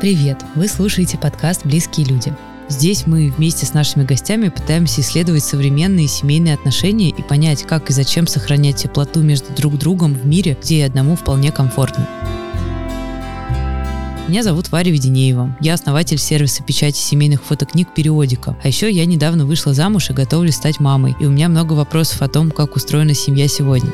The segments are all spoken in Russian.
Привет! Вы слушаете подкаст «Близкие люди». Здесь мы вместе с нашими гостями пытаемся исследовать современные семейные отношения и понять, как и зачем сохранять теплоту между друг другом в мире, где и одному вполне комфортно. Меня зовут Варя Веденеева. Я основатель сервиса печати семейных фотокниг «Периодика». А еще я недавно вышла замуж и готовлюсь стать мамой. И у меня много вопросов о том, как устроена семья сегодня.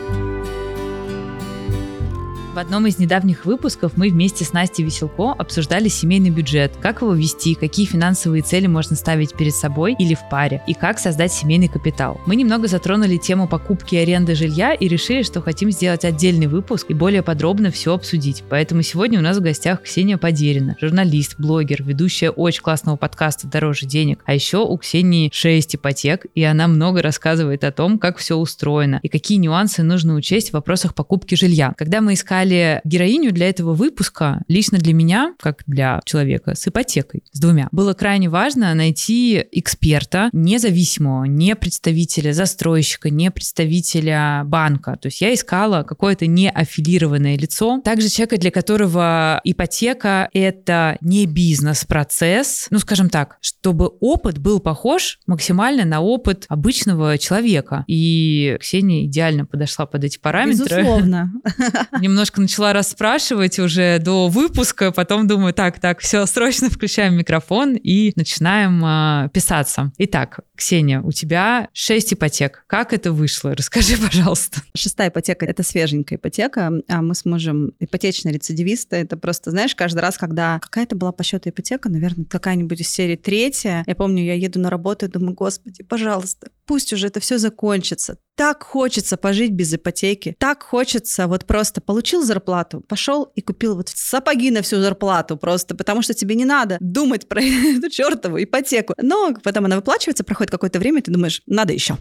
В одном из недавних выпусков мы вместе с Настей Веселко обсуждали семейный бюджет, как его вести, какие финансовые цели можно ставить перед собой или в паре, и как создать семейный капитал. Мы немного затронули тему покупки и аренды жилья и решили, что хотим сделать отдельный выпуск и более подробно все обсудить. Поэтому сегодня у нас в гостях Ксения Подерина, журналист, блогер, ведущая очень классного подкаста «Дороже денег». А еще у Ксении 6 ипотек, и она много рассказывает о том, как все устроено и какие нюансы нужно учесть в вопросах покупки жилья. Когда мы искали искали героиню для этого выпуска, лично для меня, как для человека с ипотекой, с двумя, было крайне важно найти эксперта, независимого, не представителя застройщика, не представителя банка. То есть я искала какое-то неаффилированное лицо, также человека, для которого ипотека — это не бизнес-процесс, ну, скажем так, чтобы опыт был похож максимально на опыт обычного человека. И Ксения идеально подошла под эти параметры. Безусловно. Немножко немножко начала расспрашивать уже до выпуска, потом думаю, так, так, все, срочно включаем микрофон и начинаем э, писаться. Итак, Ксения, у тебя 6 ипотек. Как это вышло? Расскажи, пожалуйста. Шестая ипотека — это свеженькая ипотека, а мы с мужем ипотечные рецидивисты. Это просто, знаешь, каждый раз, когда какая-то была по счету ипотека, наверное, какая-нибудь из серии третья, я помню, я еду на работу и думаю, господи, пожалуйста, пусть уже это все закончится. Так хочется пожить без ипотеки. Так хочется вот просто получил зарплату, пошел и купил вот сапоги на всю зарплату просто, потому что тебе не надо думать про эту чертову ипотеку. Но потом она выплачивается, проходит какое-то время, и ты думаешь, надо еще.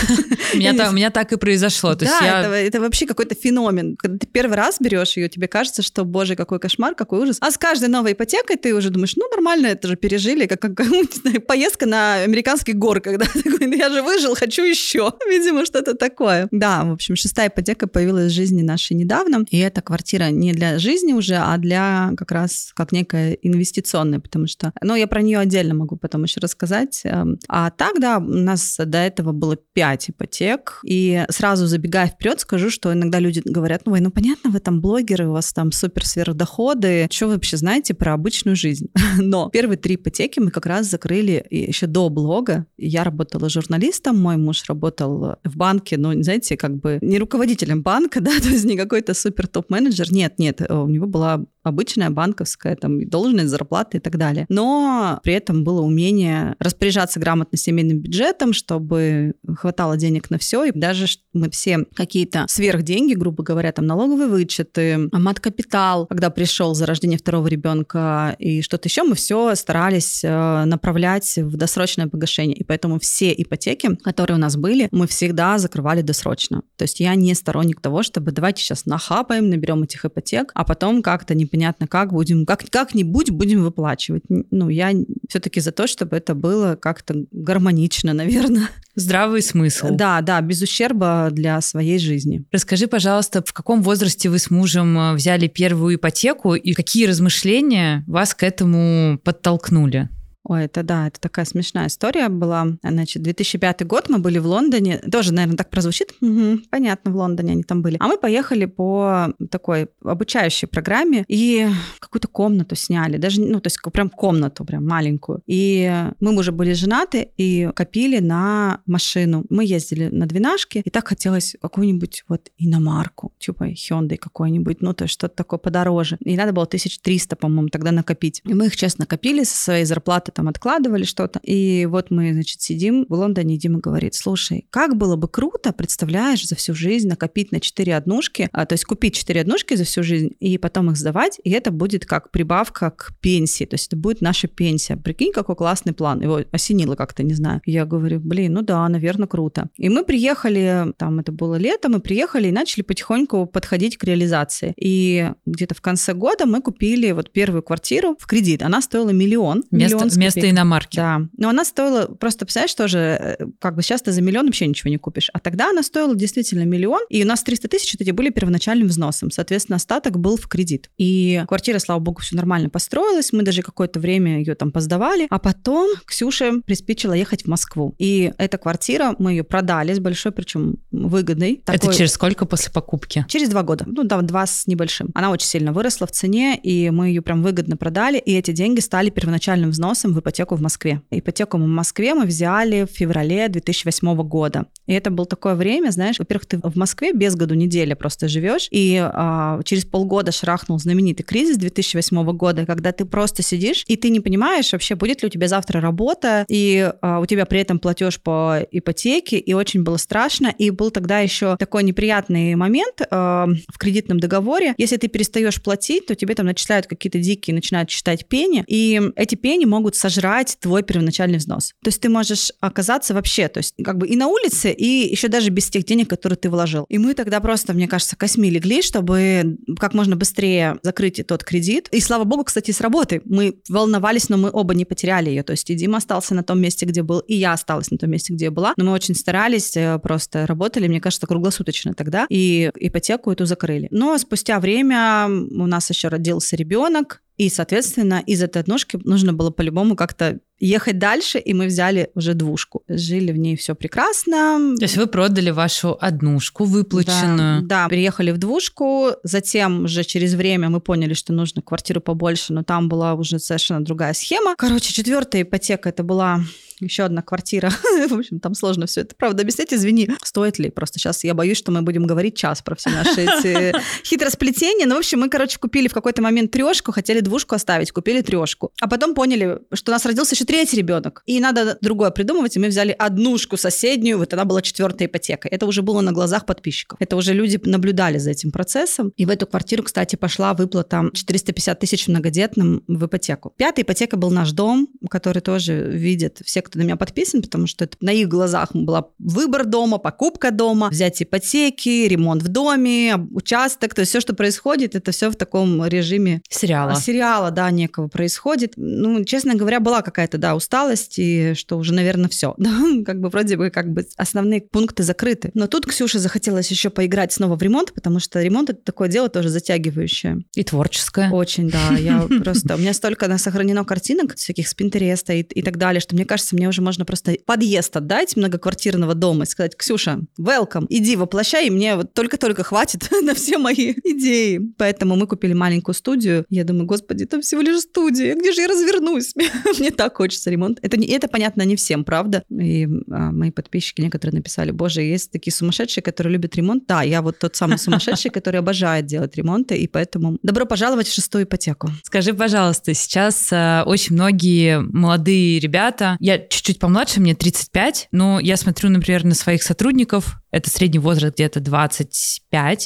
У меня так и произошло. Да, это вообще какой-то феномен. Когда ты первый раз берешь ее, тебе кажется, что, боже, какой кошмар, какой ужас. А с каждой новой ипотекой ты уже думаешь, ну, нормально, это же пережили, как, поездка на американский гор, когда «Ну, я же выжил, хочу еще. Видимо, что-то такое. Да, в общем, шестая ипотека появилась в жизни нашей недавно, и эта квартира не для жизни уже, а для как раз как некая инвестиционная, потому что, ну, я про нее отдельно могу потом еще рассказать. Эм, а так, да, у нас до этого было пять ипотек, и сразу забегая вперед, скажу, что иногда люди говорят, ну, вы, ну, понятно, вы там блогеры, у вас там супер сверхдоходы, что вы вообще знаете про обычную жизнь? Но первые три ипотеки мы как раз закрыли еще до блога. Я работала журналистом, мой муж работал в банке, но, знаете, как бы не руководителем банка, да, то есть не какой-то супер топ-менеджер. Нет, нет, у него была обычная банковская, там, должность, зарплата и так далее. Но при этом было умение распоряжаться грамотно семейным бюджетом, чтобы хватало денег на все. И даже мы все какие-то сверхденьги, грубо говоря, там налоговые вычеты, мат-капитал, когда пришел за рождение второго ребенка и что-то еще, мы все старались э, направлять в досрочное погашение. И поэтому все ипотеки, которые у нас были, мы всегда закрывали досрочно. То есть я не сторонник того, чтобы давайте сейчас нахапаем, наберем этих ипотек, а потом как-то не непонятно как будем, как, как-нибудь будем выплачивать. Ну, я все-таки за то, чтобы это было как-то гармонично, наверное. Здравый смысл. Да, да, без ущерба для своей жизни. Расскажи, пожалуйста, в каком возрасте вы с мужем э, взяли первую ипотеку и какие размышления вас к этому подтолкнули? Ой, это да, это такая смешная история была. Значит, 2005 год мы были в Лондоне. Тоже, наверное, так прозвучит. Угу, понятно, в Лондоне они там были. А мы поехали по такой обучающей программе и какую-то комнату сняли. Даже, ну, то есть прям комнату, прям маленькую. И мы уже были женаты и копили на машину. Мы ездили на двенашке, и так хотелось какую-нибудь вот иномарку, типа Hyundai какой-нибудь, ну, то есть что-то такое подороже. И надо было 1300, по-моему, тогда накопить. И мы их, честно, копили со своей зарплаты куда-то там откладывали что-то. И вот мы, значит, сидим в Лондоне, и Дима говорит, слушай, как было бы круто, представляешь, за всю жизнь накопить на 4 однушки, а, то есть купить 4 однушки за всю жизнь и потом их сдавать, и это будет как прибавка к пенсии, то есть это будет наша пенсия. Прикинь, какой классный план. Его осенило как-то, не знаю. Я говорю, блин, ну да, наверное, круто. И мы приехали, там это было лето, мы приехали и начали потихоньку подходить к реализации. И где-то в конце года мы купили вот первую квартиру в кредит. Она стоила миллион. Место, миллион Вместо копеек. иномарки. Да. Но она стоила, просто представляешь, тоже, э, как бы сейчас ты за миллион вообще ничего не купишь. А тогда она стоила действительно миллион, и у нас 300 тысяч эти были первоначальным взносом. Соответственно, остаток был в кредит. И квартира, слава богу, все нормально построилась. Мы даже какое-то время ее там поздавали. А потом Ксюша приспичила ехать в Москву. И эта квартира, мы ее продали с большой, причем выгодной. Это Такой- через сколько после покупки? Через два года, ну да, два с небольшим. Она очень сильно выросла в цене, и мы ее прям выгодно продали, и эти деньги стали первоначальным взносом в ипотеку в Москве. Ипотеку в Москве мы взяли в феврале 2008 года. И это было такое время, знаешь, во-первых, ты в Москве без году неделя просто живешь, и а, через полгода шарахнул знаменитый кризис 2008 года, когда ты просто сидишь, и ты не понимаешь вообще, будет ли у тебя завтра работа, и а, у тебя при этом платеж по ипотеке, и очень было страшно. И был тогда еще такой неприятный момент а, в кредитном договоре. Если ты перестаешь платить, то тебе там начисляют какие-то дикие, начинают считать пени, и эти пени могут сожрать твой первоначальный взнос. То есть ты можешь оказаться вообще, то есть как бы и на улице, и еще даже без тех денег, которые ты вложил. И мы тогда просто, мне кажется, косьми легли, чтобы как можно быстрее закрыть тот кредит. И слава богу, кстати, с работы. Мы волновались, но мы оба не потеряли ее. То есть и Дима остался на том месте, где был, и я осталась на том месте, где я была. Но мы очень старались, э, просто работали, мне кажется, круглосуточно тогда. И ипотеку эту закрыли. Но спустя время у нас еще родился ребенок, и, соответственно, из этой однушки нужно было по-любому как-то ехать дальше, и мы взяли уже двушку. Жили в ней все прекрасно. То есть вы продали вашу однушку выплаченную. Да, да, переехали в двушку, затем уже через время мы поняли, что нужно квартиру побольше, но там была уже совершенно другая схема. Короче, четвертая ипотека это была еще одна квартира. В общем, там сложно все это. Правда, объяснять, извини, стоит ли? Просто сейчас я боюсь, что мы будем говорить час про все наши эти хитросплетения. Ну, в общем, мы, короче, купили в какой-то момент трешку, хотели двушку оставить, купили трешку. А потом поняли, что у нас родился еще третий ребенок. И надо другое придумывать, и мы взяли однушку соседнюю, вот она была четвертая ипотека. Это уже было на глазах подписчиков. Это уже люди наблюдали за этим процессом. И в эту квартиру, кстати, пошла выплата 450 тысяч многодетным в ипотеку. Пятая ипотека был наш дом, который тоже видят все, кто на меня подписан, потому что это на их глазах была выбор дома, покупка дома, взять ипотеки, ремонт в доме, участок, то есть все, что происходит, это все в таком режиме Сериала. сериала, да, некого происходит. Ну, честно говоря, была какая-то, да, усталость, и что уже, наверное, все. Да, как бы вроде бы как бы основные пункты закрыты. Но тут Ксюше захотелось еще поиграть снова в ремонт, потому что ремонт это такое дело тоже затягивающее. И творческое. Очень, да. Я просто... У меня столько сохранено картинок всяких с Пинтереста и, и так далее, что мне кажется, мне уже можно просто подъезд отдать многоквартирного дома и сказать, Ксюша, welcome, иди воплощай, и мне вот только-только хватит на все мои идеи. Поэтому мы купили маленькую студию. Я думаю, господи, там всего лишь студия, где же я развернусь? Мне так хочется ремонт. Это, не, это понятно не всем, правда? И а, мои подписчики некоторые написали, боже, есть такие сумасшедшие, которые любят ремонт. Да, я вот тот самый сумасшедший, который обожает делать ремонты, и поэтому добро пожаловать в шестую ипотеку. Скажи, пожалуйста, сейчас э, очень многие молодые ребята, я чуть-чуть помладше, мне 35, но я смотрю, например, на своих сотрудников, это средний возраст где-то 25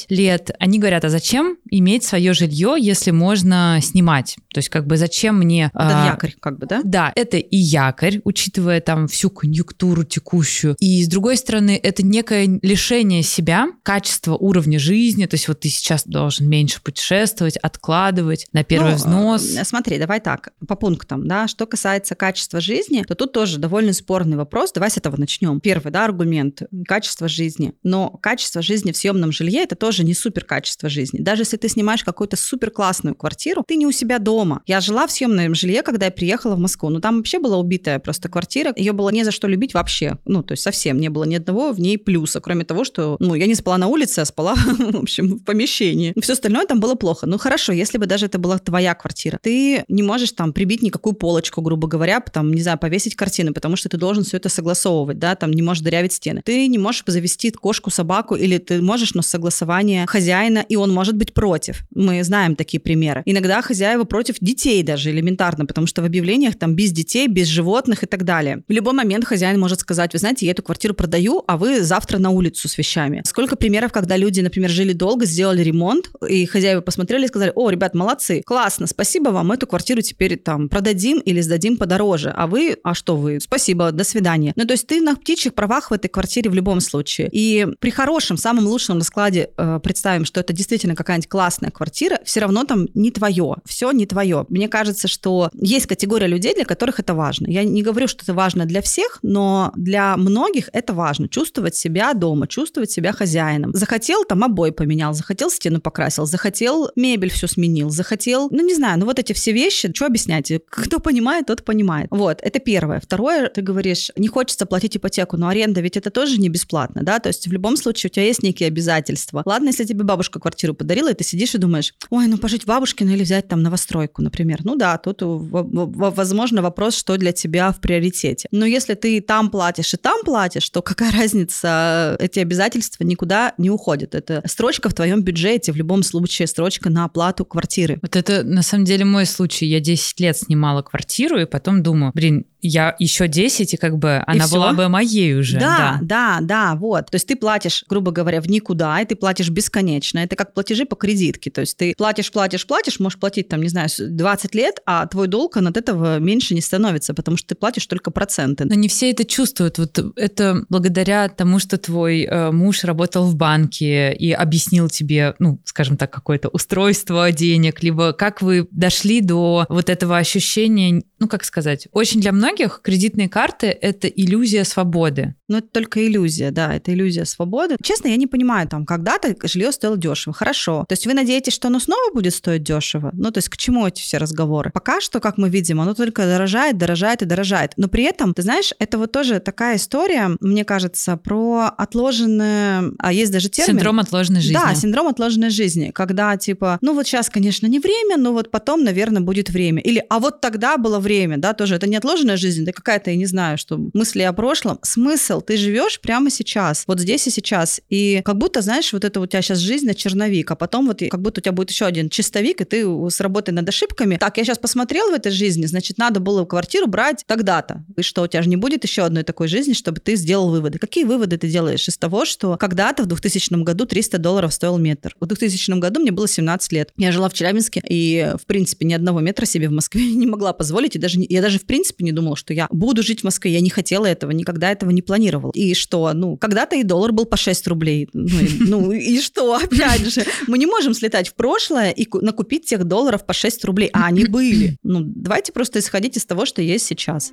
лет, они говорят, а зачем иметь свое жилье, если можно снимать? То есть как бы зачем мне... Это а, якорь, как бы, да? Да, это и якорь, учитывая там всю конъюнктуру текущую. И с другой стороны, это некое лишение себя, качества уровня жизни. То есть вот ты сейчас должен меньше путешествовать, откладывать на первый Ну, взнос. э, Смотри, давай так, по пунктам, да, что касается качества жизни, то тут тоже довольно спорный вопрос. Давай с этого начнем. Первый, да, аргумент – качество жизни. Но качество жизни в съемном жилье – это тоже не супер качество жизни. Даже если ты снимаешь какую-то супер классную квартиру, ты не у себя дома. Я жила в съемном жилье, когда я приехала в Москву. Ну, там вообще была убитая просто квартира. Ее было не за что любить вообще. Ну, то есть совсем не было ни одного в ней плюса, кроме того, что, ну, я не спала на улице, а спала, в общем, в помещении. Все остальное там было плохо. Ну, хорошо, если бы даже это была твоя квартира. Ты не можешь там прибить никакую полочку, грубо говоря, там, не знаю, повесить картины, потому что ты должен все это согласовывать, да, там не можешь дырявить стены. Ты не можешь завести кошку, собаку, или ты можешь, но с согласования хозяина, и он может быть против. Мы знаем такие примеры. Иногда хозяева против детей даже элементарно, потому что в объявлениях там без детей, без животных и так далее. В любой момент хозяин может сказать, вы знаете, я эту квартиру продаю, а вы завтра на улицу с вещами. Сколько примеров, когда люди, например, жили долго, сделали ремонт, и хозяева посмотрели и сказали, о, ребят, молодцы, классно, спасибо вам, эту квартиру теперь там продадим или сдадим подороже. А вы, а что, готовы. Спасибо, до свидания. Ну, то есть ты на птичьих правах в этой квартире в любом случае. И при хорошем, самом лучшем раскладе э, представим, что это действительно какая-нибудь классная квартира, все равно там не твое, все не твое. Мне кажется, что есть категория людей, для которых это важно. Я не говорю, что это важно для всех, но для многих это важно. Чувствовать себя дома, чувствовать себя хозяином. Захотел, там обои поменял, захотел стену покрасил, захотел мебель все сменил, захотел, ну не знаю, ну вот эти все вещи, что объяснять? Кто понимает, тот понимает. Вот, это первое. Второе, ты говоришь, не хочется платить ипотеку, но аренда ведь это тоже не бесплатно, да, то есть в любом случае у тебя есть некие обязательства. Ладно, если тебе бабушка квартиру подарила, и ты сидишь и думаешь, ой, ну пожить бабушкину или взять там новостройку, например. Ну да, тут возможно вопрос, что для тебя в приоритете. Но если ты там платишь и там платишь, то какая разница, эти обязательства никуда не уходят. Это строчка в твоем бюджете, в любом случае строчка на оплату квартиры. Вот это на самом деле мой случай. Я 10 лет снимала квартиру, и потом думаю, блин, я еще 10, и как бы она была бы моей уже. Да, да, да, да, вот. То есть ты платишь, грубо говоря, в никуда, и ты платишь бесконечно. Это как платежи по кредитке. То есть ты платишь, платишь, платишь, можешь платить там, не знаю, 20 лет, а твой долг от этого меньше не становится, потому что ты платишь только проценты. Но не все это чувствуют. Вот это благодаря тому, что твой э, муж работал в банке и объяснил тебе, ну, скажем так, какое-то устройство денег, либо как вы дошли до вот этого ощущения, ну, как сказать, очень для многих многих кредитные карты — это иллюзия свободы. Ну, это только иллюзия, да, это иллюзия свободы. Честно, я не понимаю, там, когда-то жилье стоило дешево, хорошо. То есть вы надеетесь, что оно снова будет стоить дешево? Ну, то есть к чему эти все разговоры? Пока что, как мы видим, оно только дорожает, дорожает и дорожает. Но при этом, ты знаешь, это вот тоже такая история, мне кажется, про отложенное... А есть даже термин... Синдром отложенной жизни. Да, синдром отложенной жизни. Когда, типа, ну вот сейчас, конечно, не время, но вот потом, наверное, будет время. Или, а вот тогда было время, да, тоже. Это не отложенная жизнь, да какая-то, я не знаю, что мысли о прошлом. Смысл, ты живешь прямо сейчас, вот здесь и сейчас. И как будто, знаешь, вот это у тебя сейчас жизнь на черновик, а потом вот как будто у тебя будет еще один чистовик, и ты с работой над ошибками. Так, я сейчас посмотрел в этой жизни, значит, надо было квартиру брать тогда-то. И что, у тебя же не будет еще одной такой жизни, чтобы ты сделал выводы. Какие выводы ты делаешь из того, что когда-то в 2000 году 300 долларов стоил метр? В 2000 году мне было 17 лет. Я жила в Челябинске, и, в принципе, ни одного метра себе в Москве не могла позволить, и даже, я даже, в принципе, не думала, что я буду жить в Москве. Я не хотела этого, никогда этого не планировала. И что? Ну, когда-то и доллар был по 6 рублей. Ну, и, ну, и что? Опять же, мы не можем слетать в прошлое и накупить тех долларов по 6 рублей, а они были. Ну, давайте просто исходить из того, что есть сейчас.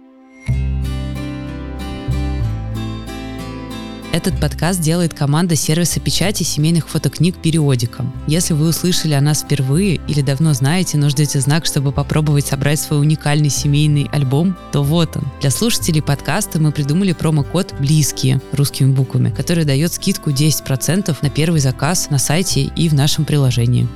Этот подкаст делает команда сервиса печати семейных фотокниг «Периодика». Если вы услышали о нас впервые или давно знаете, но ждете знак, чтобы попробовать собрать свой уникальный семейный альбом, то вот он. Для слушателей подкаста мы придумали промокод «Близкие» русскими буквами, который дает скидку 10% на первый заказ на сайте и в нашем приложении.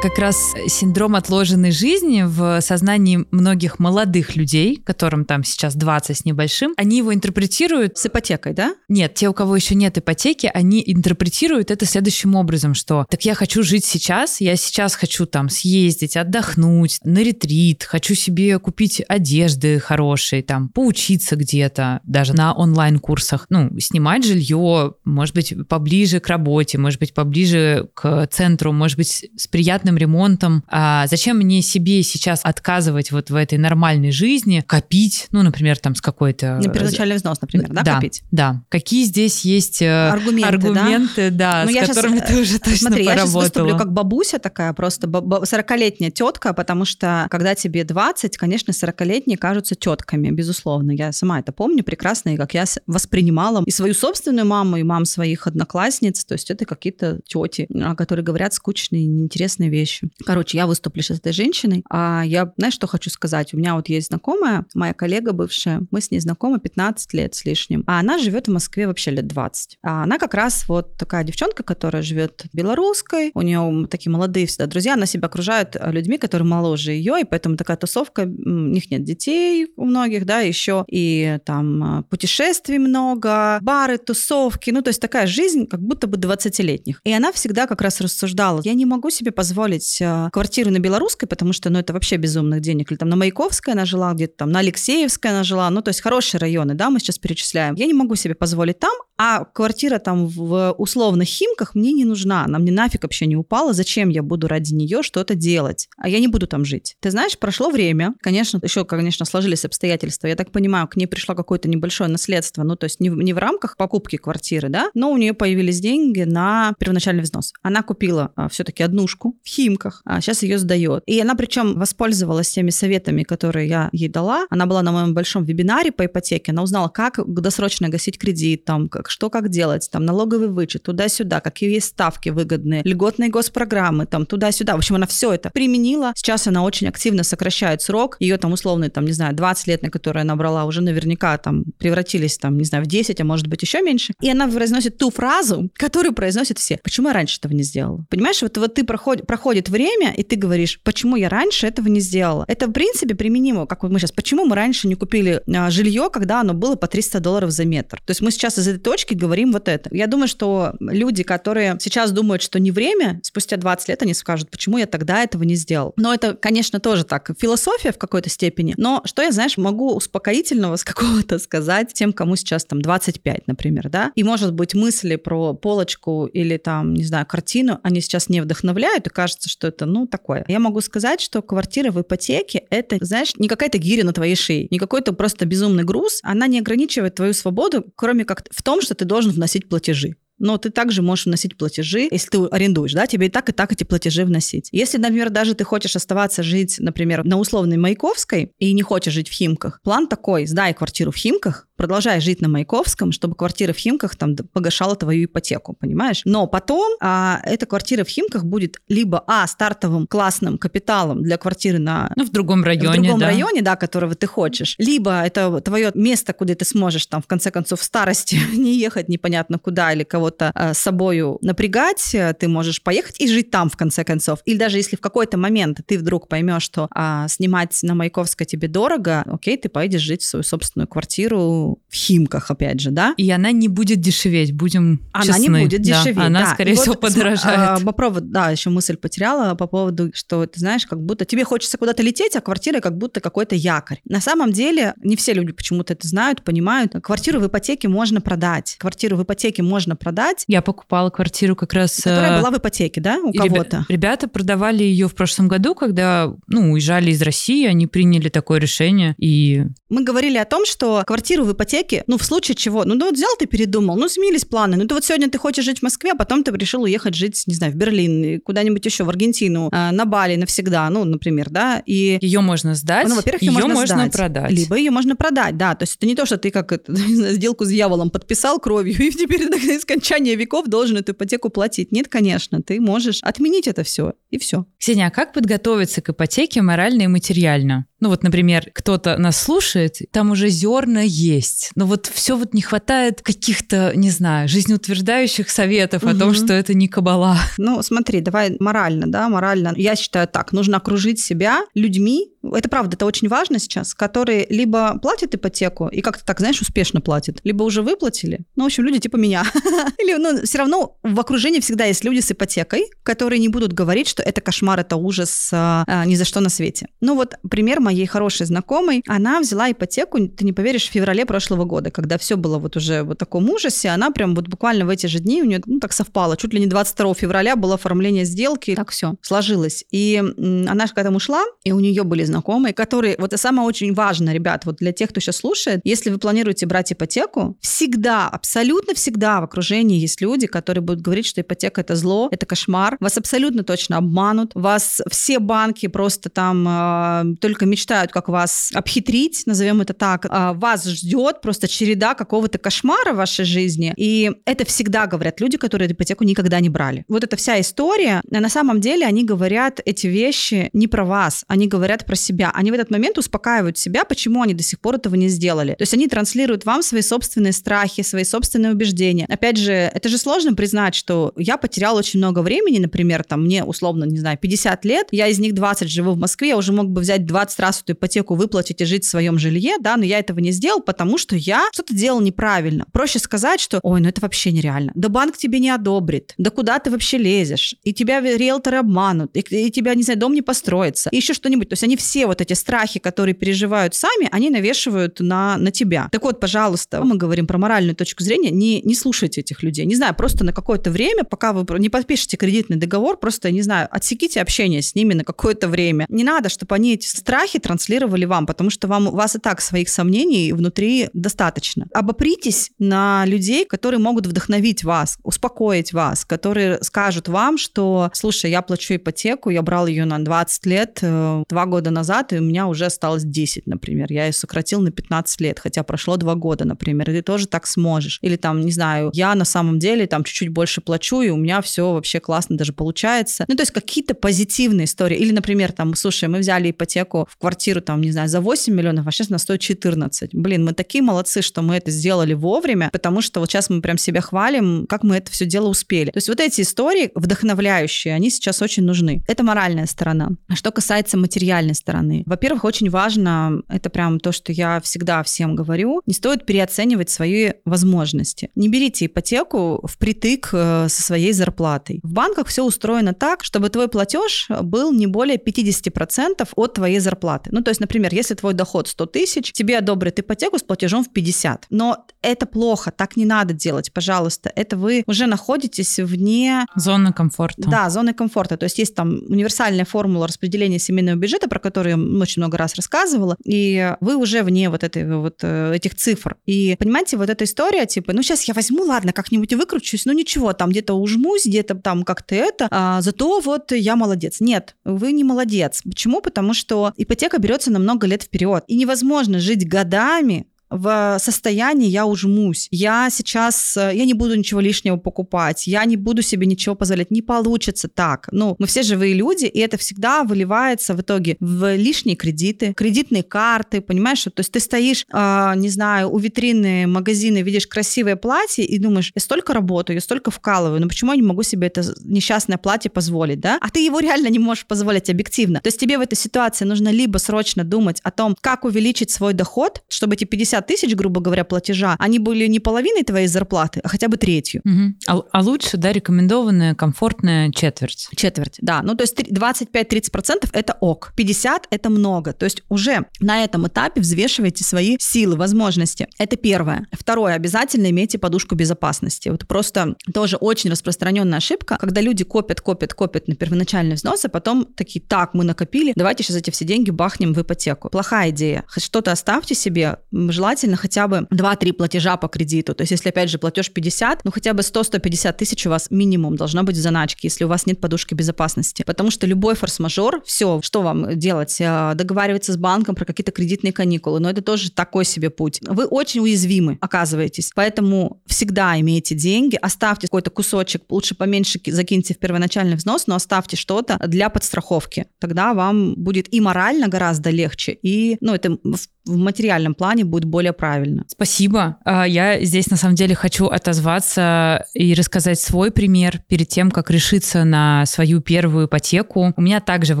Как раз синдром отложенной жизни в сознании многих молодых людей, которым там сейчас 20 с небольшим, они его интерпретируют... С ипотекой, да? Нет, те, у кого еще нет ипотеки, они интерпретируют это следующим образом, что так я хочу жить сейчас, я сейчас хочу там съездить, отдохнуть, на ретрит, хочу себе купить одежды хорошие, там, поучиться где-то, даже на онлайн-курсах, ну, снимать жилье, может быть, поближе к работе, может быть, поближе к центру, может быть, с приятным капитальным ремонтом. А зачем мне себе сейчас отказывать вот в этой нормальной жизни, копить, ну, например, там с какой-то... На первоначальный взнос, например, да, да копить? Да. Какие здесь есть э, аргументы, аргументы да, да ну, с которыми сейчас, ты уже точно смотри, поработала? я сейчас выступлю как бабуся такая, просто 40-летняя тетка, потому что когда тебе 20, конечно, 40-летние кажутся тетками, безусловно. Я сама это помню прекрасно, и как я воспринимала и свою собственную маму, и мам своих одноклассниц, то есть это какие-то тети, а, которые говорят скучные, неинтересные вещи вещи. Короче, я выступлю с этой женщиной, а я, знаешь, что хочу сказать? У меня вот есть знакомая, моя коллега бывшая, мы с ней знакомы 15 лет с лишним, а она живет в Москве вообще лет 20. А она как раз вот такая девчонка, которая живет белорусской, у нее такие молодые всегда друзья, она себя окружает людьми, которые моложе ее, и поэтому такая тусовка, у них нет детей у многих, да, еще и там путешествий много, бары, тусовки, ну, то есть такая жизнь как будто бы 20-летних. И она всегда как раз рассуждала, я не могу себе позволить позволить э, квартиру на Белорусской, потому что, ну, это вообще безумных денег. Или там на Маяковской она жила, где-то там на Алексеевской она жила, ну, то есть хорошие районы, да, мы сейчас перечисляем. Я не могу себе позволить там, А квартира там в условных Химках мне не нужна, она мне нафиг вообще не упала, зачем я буду ради нее что-то делать? А я не буду там жить. Ты знаешь, прошло время, конечно, еще, конечно, сложились обстоятельства. Я так понимаю, к ней пришло какое-то небольшое наследство, ну, то есть не в, не в рамках покупки квартиры, да, но у нее появились деньги на первоначальный взнос. Она купила а, все-таки однушку в Химках, а сейчас ее сдает. И она причем воспользовалась теми советами, которые я ей дала. Она была на моем большом вебинаре по ипотеке, она узнала, как досрочно гасить кредит, там, как, что как делать, там, налоговый вычет, туда-сюда, какие есть ставки выгодные, льготные госпрограммы, там, туда-сюда. В общем, она все это применила. Сейчас она очень активно сокращает срок. Ее там условные, там, не знаю, 20 лет, на которые она брала, уже наверняка там превратились, там, не знаю, в 10, а может быть еще меньше. И она произносит ту фразу, которую произносят все. Почему я раньше этого не сделала? Понимаешь, вот, вот ты проход, проходит время, и ты говоришь, почему я раньше этого не сделала? Это, в принципе, применимо, как мы сейчас. Почему мы раньше не купили а, жилье, когда оно было по 300 долларов за метр? То есть мы сейчас из этой точки говорим вот это. Я думаю, что люди, которые сейчас думают, что не время, спустя 20 лет они скажут, почему я тогда этого не сделал. Но это, конечно, тоже так, философия в какой-то степени. Но что я, знаешь, могу успокоительного с какого-то сказать тем, кому сейчас там 25, например, да? И, может быть, мысли про полочку или там, не знаю, картину, они сейчас не вдохновляют, и кажется, что это, ну, такое. Я могу сказать, что квартира в ипотеке — это, знаешь, не какая-то гиря на твоей шее, не какой-то просто безумный груз. Она не ограничивает твою свободу, кроме как в том, что ты должен вносить платежи но ты также можешь вносить платежи, если ты арендуешь, да, тебе и так, и так эти платежи вносить. Если, например, даже ты хочешь оставаться жить, например, на условной Маяковской и не хочешь жить в Химках, план такой, сдай квартиру в Химках, продолжай жить на Маяковском, чтобы квартира в Химках там погашала твою ипотеку, понимаешь? Но потом а, эта квартира в Химках будет либо, а, стартовым классным капиталом для квартиры на... Ну, в другом районе, В другом да. районе, да, которого ты хочешь. Либо это твое место, куда ты сможешь там, в конце концов, в старости не ехать непонятно куда или кого-то а, с собою напрягать, ты можешь поехать и жить там, в конце концов. Или даже если в какой-то момент ты вдруг поймешь, что а, снимать на Маяковской тебе дорого, окей, ты поедешь жить в свою собственную квартиру в Химках, опять же, да? И она не будет дешеветь, будем Она честны. не будет Да, дешеветь, Она, да. скорее И всего, вот, подорожает. а, по поводу, да, еще мысль потеряла по поводу, что, ты знаешь, как будто тебе хочется куда-то лететь, а квартира как будто какой-то якорь. На самом деле, не все люди почему-то это знают, понимают. Квартиру в ипотеке можно продать. Квартиру в ипотеке можно продать, Я покупала квартиру как раз... которая э, была в ипотеке, да, у кого-то. Ребята продавали ее в прошлом году, когда, ну, уезжали из России, они приняли такое решение, и Мы говорили о том, что квартиру в ипотеке, ну, в случае чего, ну, да вот взял ты передумал, ну, сменились планы, ну, ты вот сегодня ты хочешь жить в Москве, а потом ты решил уехать жить, не знаю, в Берлин, куда-нибудь еще, в Аргентину, а, на Бали навсегда, ну, например, да, и ее можно сдать, ну, во-первых, ее ее можно, можно сдать, продать. Либо ее можно продать, да. То есть это не то, что ты как это, сделку с дьяволом подписал кровью, и теперь до скончания веков должен эту ипотеку платить. Нет, конечно, ты можешь отменить это все, и все. Ксения, а как подготовиться к ипотеке морально и материально? Ну вот, например, кто-то нас слушает, там уже зерна есть, но вот все вот не хватает каких-то, не знаю, жизнеутверждающих советов о том, что это не кабала. Ну, смотри, давай морально, да, морально. Я считаю так, нужно окружить себя людьми, это правда, это очень важно сейчас, которые либо платят ипотеку и как-то так, знаешь, успешно платят, либо уже выплатили. Ну, в общем, люди типа меня. Или, ну, все равно в окружении всегда есть люди с ипотекой, которые не будут говорить, что это кошмар, это ужас, а, а, ни за что на свете. Ну, вот пример моей хорошей знакомой. Она взяла ипотеку, ты не поверишь, в феврале прошлого года, когда все было вот уже в таком ужасе, она прям вот буквально в эти же дни, у нее ну, так совпало, чуть ли не 22 февраля было оформление сделки, так все сложилось. И она же к этому шла, и у нее были знакомые, которые, вот это самое очень важное, ребят, вот для тех, кто сейчас слушает, если вы планируете брать ипотеку, всегда, абсолютно всегда в окружении есть люди, которые будут говорить, что ипотека это зло, это кошмар, вас абсолютно точно обманут, вас все банки просто там э, только мечтают, как вас обхитрить, назовем это так, А вас ждет просто череда какого-то кошмара в вашей жизни, и это всегда говорят люди, которые ипотеку никогда не брали. Вот эта вся история, а на самом деле они говорят эти вещи не про вас, они говорят про себя. Они в этот момент успокаивают себя, почему они до сих пор этого не сделали. То есть они транслируют вам свои собственные страхи, свои собственные убеждения. Опять же, это же сложно признать, что я потеряла очень много времени, например, там мне условно, не знаю, 50 лет, я из них 20 живу в Москве, я уже мог бы взять 20 раз эту ипотеку выплатить и жить в своем жилье, да, но я этого не сделал, потому что я что-то делал неправильно. Проще сказать, что, ой, ну это вообще нереально. Да банк тебе не одобрит. Да куда ты вообще лезешь? И тебя риэлторы обманут. И, и тебя, не знаю, дом не построится. И еще что-нибудь. То есть они все вот эти страхи, которые переживают сами, они навешивают на, на тебя. Так вот, пожалуйста, мы говорим про моральную точку зрения, не, не слушайте этих людей. Не знаю, просто на какое-то время, пока вы не подпишете кредитный договор, просто, не знаю, отсеките общение с ними на какое-то время. Не надо, чтобы они эти страхи транслировали вам, потому что вам, у вас и так своих сомнений внутри достаточно. Обопритесь на людей, которые могут вдохновить вас, успокоить вас, которые скажут вам, что, слушай, я плачу ипотеку, я брал ее на 20 лет, э, два года назад, и у меня уже осталось 10, например. Я ее сократил на 15 лет, хотя прошло два года, например, и ты тоже так сможешь. Или там, не знаю, я на самом деле там чуть-чуть больше плачу, и у меня все вообще классно даже получается. Ну, то есть какие-то позитивные истории. Или, например, там, слушай, мы взяли ипотеку в квартиру, там, не знаю, за 8 миллионов, а сейчас она стоит 14. Блин, мы такие молодцы, что мы это сделали вовремя, потому что вот сейчас мы прям себя хвалим, как мы это все дело успели. То есть вот эти истории вдохновляющие, они сейчас очень нужны. Это моральная сторона. А что касается материальной стороны, во-первых, очень важно, это прям то, что я всегда всем говорю, не стоит переоценивать свои возможности. Не берите ипотеку впритык э, со своей зарплатой. В банках все устроено так, чтобы твой платеж был не более 50% от твоей зарплаты. Ну, то есть, например, если твой доход 100 тысяч, тебе одобрят ипотеку с платежом в 50. Но это плохо, так не надо делать, пожалуйста. Это вы уже находитесь вне... Зоны комфорта. Да, зоны комфорта. То есть есть там универсальная формула распределения семейного бюджета, про которую я очень много раз рассказывала, и вы уже вне вот, этой, вот э, этих цифр. И понимаете, вот эта история, типа, ну сейчас я возьму, ладно, как-нибудь выкручусь, ну ничего, там где-то ужмусь, где-то там как-то это, а, зато вот я молодец. Нет, вы не молодец. Почему? Потому что ипотека берется на много лет вперед. И невозможно жить годами в состоянии я ужмусь. Я сейчас, э, я не буду ничего лишнего покупать, я не буду себе ничего позволять. Не получится так. Ну, мы все живые люди, и это всегда выливается в итоге в лишние кредиты, кредитные карты, понимаешь? То есть ты стоишь, э, не знаю, у витрины магазина, видишь красивое платье и думаешь, я столько работаю, я столько вкалываю, но почему я не могу себе это несчастное платье позволить, да? А ты его реально не можешь позволить объективно. То есть тебе в этой ситуации нужно либо срочно думать о том, как увеличить свой доход, чтобы эти 50 тысяч, грубо говоря, платежа, они были не половиной твоей зарплаты, а хотя бы третью. Угу. А, а лучше, да, рекомендованная, комфортная четверть. Четверть, да. Ну, то есть 25-30% это ок, 50 это много. То есть уже на этом этапе взвешивайте свои силы, возможности. Это первое. Второе, обязательно имейте подушку безопасности. Вот просто тоже очень распространенная ошибка, когда люди копят, копят, копят на первоначальный взнос, а потом такие, так, мы накопили, давайте сейчас эти все деньги бахнем в ипотеку. Плохая идея. Хоть что-то оставьте себе, желательно желательно хотя бы 2-3 платежа по кредиту. То есть если, опять же, платеж 50, ну хотя бы 100-150 тысяч у вас минимум должно быть в заначке, если у вас нет подушки безопасности. Потому что любой форс-мажор, все, что вам делать? Э, договариваться с банком про какие-то кредитные каникулы, но это тоже такой себе путь. Вы очень уязвимы, оказываетесь. Поэтому всегда имейте деньги, оставьте какой-то кусочек, лучше поменьше закиньте в первоначальный взнос, но оставьте что-то для подстраховки. Тогда вам будет и морально гораздо легче, и, ну, это в материальном плане будет более правильно. Спасибо. А, я здесь на самом деле хочу отозваться и рассказать свой пример перед тем, как решиться на свою первую ипотеку. У меня также в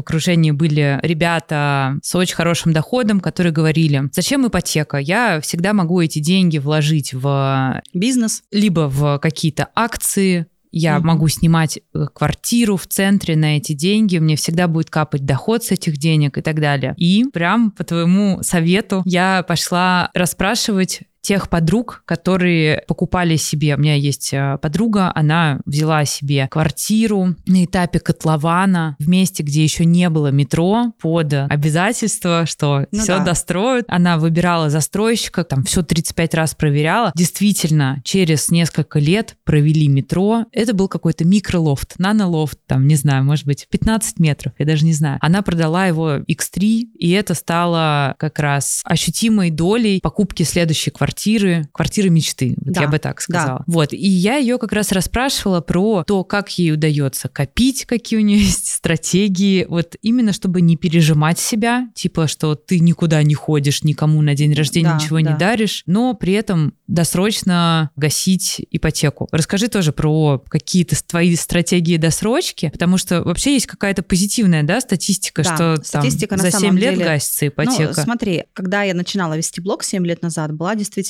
окружении были ребята с очень хорошим доходом, которые говорили, зачем ипотека? Я всегда могу эти деньги вложить в бизнес, либо в какие-то акции, я mm могу снимать э, квартиру в центре на эти деньги, мне всегда будет капать доход с этих денег и так далее. И прям по твоему совету я пошла расспрашивать тех подруг, которые покупали себе. У меня есть э, подруга, она взяла себе квартиру на этапе котлована в месте, где еще не было метро, под обязательство, что ну все да. достроят. Она выбирала застройщика, там все 35 раз проверяла. Действительно, через несколько лет провели метро. Это был какой-то микролофт, нанолофт, там, не знаю, может быть, 15 метров, я даже не знаю. Она продала его X3, и это стало как раз ощутимой долей покупки следующей квартиры квартиры, квартиры мечты, вот Да, я бы так сказала. Вот, и я ее как раз расспрашивала про то, как ей удается копить, какие у нее есть стратегии, вот именно чтобы не пережимать себя, типа, что ты никуда не ходишь, никому на день рождения Да, ничего да. не даришь, но при этом досрочно гасить ипотеку. Расскажи тоже про какие-то твои стратегии досрочки, потому что вообще есть какая-то позитивная, да, статистика, Да, что там статистика на за самом 7 лет деле- гасится ипотека. Ну, смотри, когда я начинала вести блог 7 лет назад, была действительно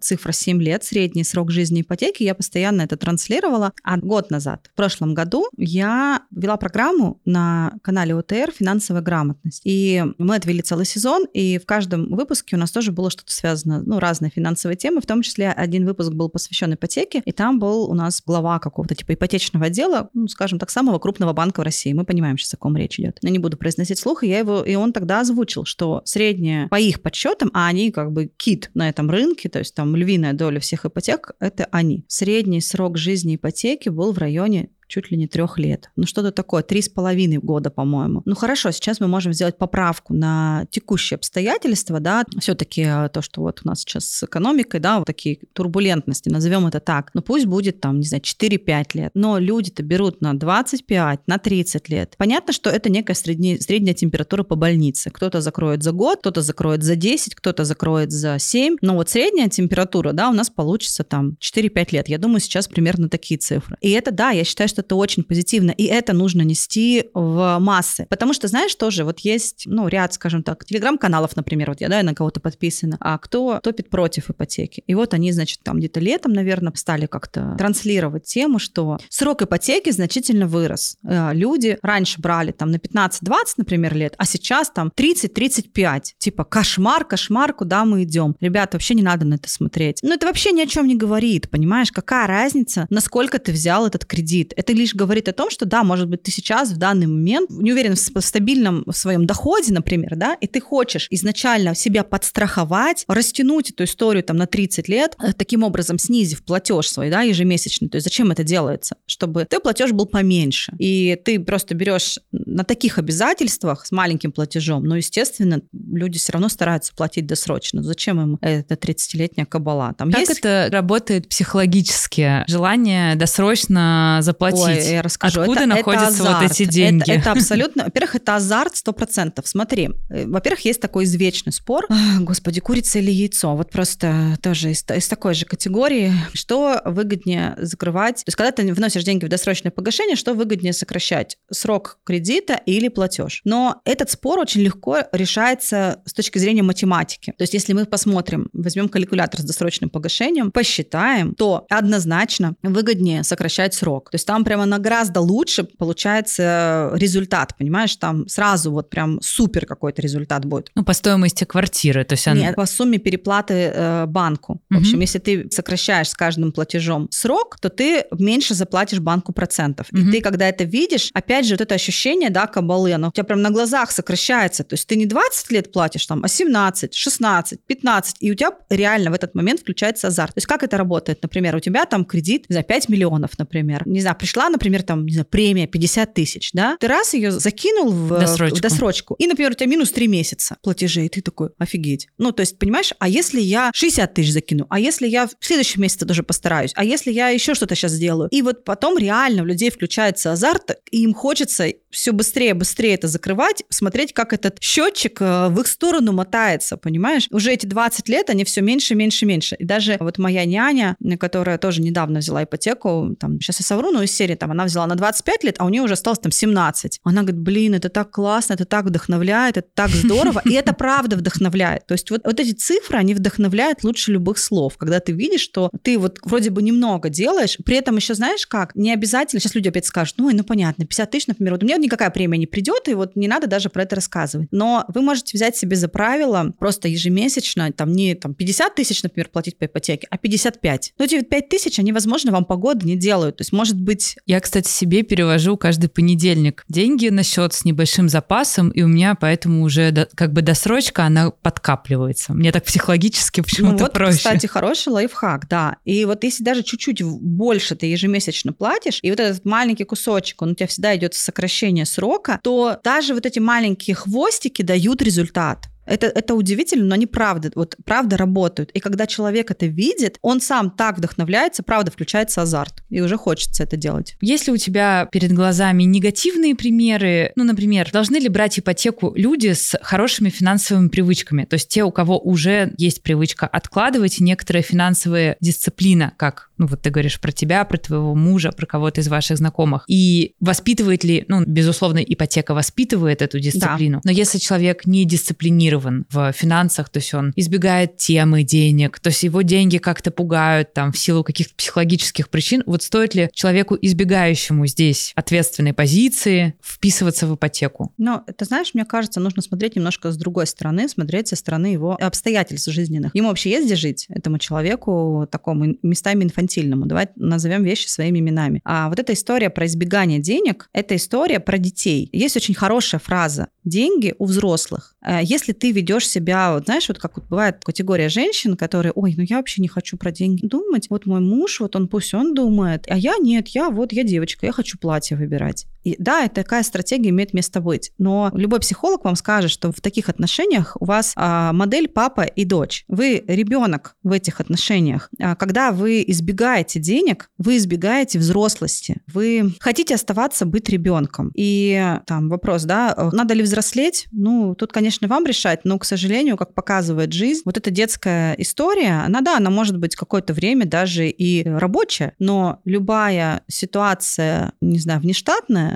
цифра 7 лет, средний срок жизни ипотеки, я постоянно это транслировала. А год назад, в прошлом году, я вела программу на канале ОТР «Финансовая грамотность». И мы отвели целый сезон, и в каждом выпуске у нас тоже было что-то связано, ну, разные финансовые темы, в том числе один выпуск был посвящен ипотеке, и там был у нас глава какого-то типа ипотечного отдела, ну, скажем так, самого крупного банка в России. Мы понимаем сейчас, о ком речь идет. Я не буду произносить слух, и я его, и он тогда озвучил, что средняя по их подсчетам, а они как бы кит на этом рынке, то есть там львиная доля всех ипотек, это они. Средний срок жизни ипотеки был в районе чуть ли не трех лет. Ну, что-то такое, три с половиной года, по-моему. Ну, хорошо, сейчас мы можем сделать поправку на текущие обстоятельства, да, все-таки то, что вот у нас сейчас с экономикой, да, вот такие турбулентности, назовем это так. Ну, пусть будет там, не знаю, 4-5 лет. Но люди-то берут на 25, на 30 лет. Понятно, что это некая средняя, средняя температура по больнице. Кто-то закроет за год, кто-то закроет за 10, кто-то закроет за 7. Но вот средняя температура, да, у нас получится там 4-5 лет. Я думаю, сейчас примерно такие цифры. И это, да, я считаю, что это очень позитивно. И это нужно нести в массы. Потому что, знаешь, тоже вот есть, ну, ряд, скажем так, телеграм-каналов, например, вот я, да, на кого-то подписана, а кто топит против ипотеки. И вот они, значит, там где-то летом, наверное, стали как-то транслировать тему, что срок ипотеки значительно вырос. Э, Люди раньше брали там на 15-20, например, лет, а сейчас там 30-35. Типа кошмар, кошмар, куда мы идем. Ребята, вообще не надо на это смотреть. Ну, это вообще ни о чем не говорит, понимаешь? Какая разница, насколько ты взял этот кредит? Это лишь говорит о том, что да, может быть, ты сейчас в данный момент не уверен в стабильном в своем доходе, например, да, и ты хочешь изначально себя подстраховать, растянуть эту историю там на 30 лет, э, таким образом снизив платеж свой, да, ежемесячный. То есть зачем это делается? Чтобы ты платеж был поменьше. И ты просто берешь на таких обязательствах с маленьким платежом, но, естественно, люди все равно стараются платить досрочно. Зачем им эта 30-летняя кабала? Там Как есть... это работает психологически? Желание досрочно заплатить. Ой, я расскажу. Откуда Это- это находятся вот азарт. эти Это- деньги? Это, абсолютно... Во-первых, это азарт 100%. Смотри, э, во-первых, есть такой извечный спор. Господи, курица или яйцо? Вот просто тоже из, из такой же категории. Что выгоднее закрывать? То есть, когда ты вносишь деньги в досрочное погашение, что выгоднее сокращать? Срок кредита или платеж? Но этот спор очень легко решается с точки зрения математики. То есть, если мы посмотрим, возьмем калькулятор с досрочным погашением, посчитаем, то однозначно выгоднее сокращать срок. То есть там прямо на гораздо лучше получается результат, понимаешь? Там сразу вот прям супер какой-то результат будет. Ну, по стоимости квартиры. То есть она... Нет, по сумме переплаты э, банку. В общем, если ты сокращаешь с каждым платежом срок, то ты меньше заплатишь банку процентов. Мгм. И ты, когда это видишь, опять же, вот это ощущение, да, кабалы, оно у тебя прям на глазах сокращается. То есть ты не 20 лет платишь, там, а 17, 16, 15, и у тебя реально в этот момент включается азарт. То есть как это работает? Например, у тебя там кредит, знаю, 5 миллионов, например. Не знаю, пришла, например, там, не знаю, премия 50 тысяч, да, ты раз ее закинул в э, досрочку. в досрочку, и, например, у тебя минус 3 месяца платежей, и ты такой, офигеть. Ну, то есть, понимаешь, а если я 60 тысяч закину, а если я в следующем месяце тоже постараюсь, а если я еще что-то сейчас сделаю? И вот потом реально у людей включается азарт, и им хочется все быстрее, быстрее это закрывать, смотреть, как этот счетчик э, в их сторону мотается, понимаешь? Уже эти 20 лет, они все меньше, меньше, меньше. И даже вот моя няня, которая тоже недавно взяла ипотеку, там, сейчас я совру, но 7 дочери, там, она взяла на 25 лет, а у нее уже осталось там 17. Она говорит, блин, это так классно, это так вдохновляет, это так здорово, и это правда вдохновляет. То есть вот, вот эти цифры, они вдохновляют лучше любых слов, когда ты видишь, что ты вот вроде бы немного делаешь, при этом еще знаешь как, не обязательно, сейчас люди опять скажут, ну, ну понятно, 50 тысяч, например, вот у меня никакая премия не придет, и вот не надо даже про это рассказывать. Но вы можете взять себе за правило просто ежемесячно, там не там 50 тысяч, например, платить по ипотеке, а 55. Но эти 5 тысяч, они, возможно, вам погоды не делают. То есть, может быть, я, кстати, себе перевожу каждый понедельник деньги на счет с небольшим запасом, и у меня поэтому уже до- как бы досрочка, она подкапливается. Мне так психологически почему-то ну, вот, проще. кстати, хороший лайфхак, да. И вот если даже чуть-чуть больше ты ежемесячно платишь, и вот этот маленький кусочек, он у тебя всегда идет в сокращение срока, то даже вот эти маленькие хвостики дают результат. Это, это удивительно, но они правда, вот правда работают. И когда человек это видит, он сам так вдохновляется, правда, включается азарт. И уже хочется это делать. Если у тебя перед глазами негативные примеры, ну, например, должны ли брать ипотеку люди с хорошими финансовыми привычками? То есть те, у кого уже есть привычка откладывать, некоторая финансовая дисциплина, как, ну, вот ты говоришь про тебя, про твоего мужа, про кого-то из ваших знакомых. И воспитывает ли, ну, безусловно, ипотека воспитывает эту дисциплину. Да. Но если человек не дисциплинирован в финансах, то есть он избегает темы денег, то есть его деньги как-то пугают там в силу каких-то психологических причин, вот стоит ли человеку, избегающему здесь ответственной позиции, вписываться в ипотеку? Но, ты знаешь, мне кажется, нужно смотреть немножко с другой стороны, смотреть со стороны его обстоятельств жизненных. Ему вообще есть где жить, этому человеку, такому местами инфантильному. Давай назовем вещи своими именами. А вот эта история про избегание денег, это история про детей. Есть очень хорошая фраза «деньги у взрослых». Э, если ты ведешь себя, вот знаешь, вот как вот бывает категория женщин, которые, ой, ну я вообще не хочу про деньги думать, вот мой муж, вот он пусть он думает, а я нет, я вот, я девочка, я хочу платье выбирать. И да, такая стратегия имеет место быть. Но любой психолог вам скажет, что в таких отношениях у вас а, модель папа и дочь. Вы ребенок в этих отношениях. А, когда вы избегаете денег, вы избегаете взрослости. Вы хотите оставаться быть ребенком. И там вопрос, да, надо ли взрослеть? Ну, тут, конечно, вам решать, но, к сожалению, как показывает жизнь, вот эта детская история, она, да, она может быть какое-то время даже и рабочая, но любая ситуация, не знаю, внештатная,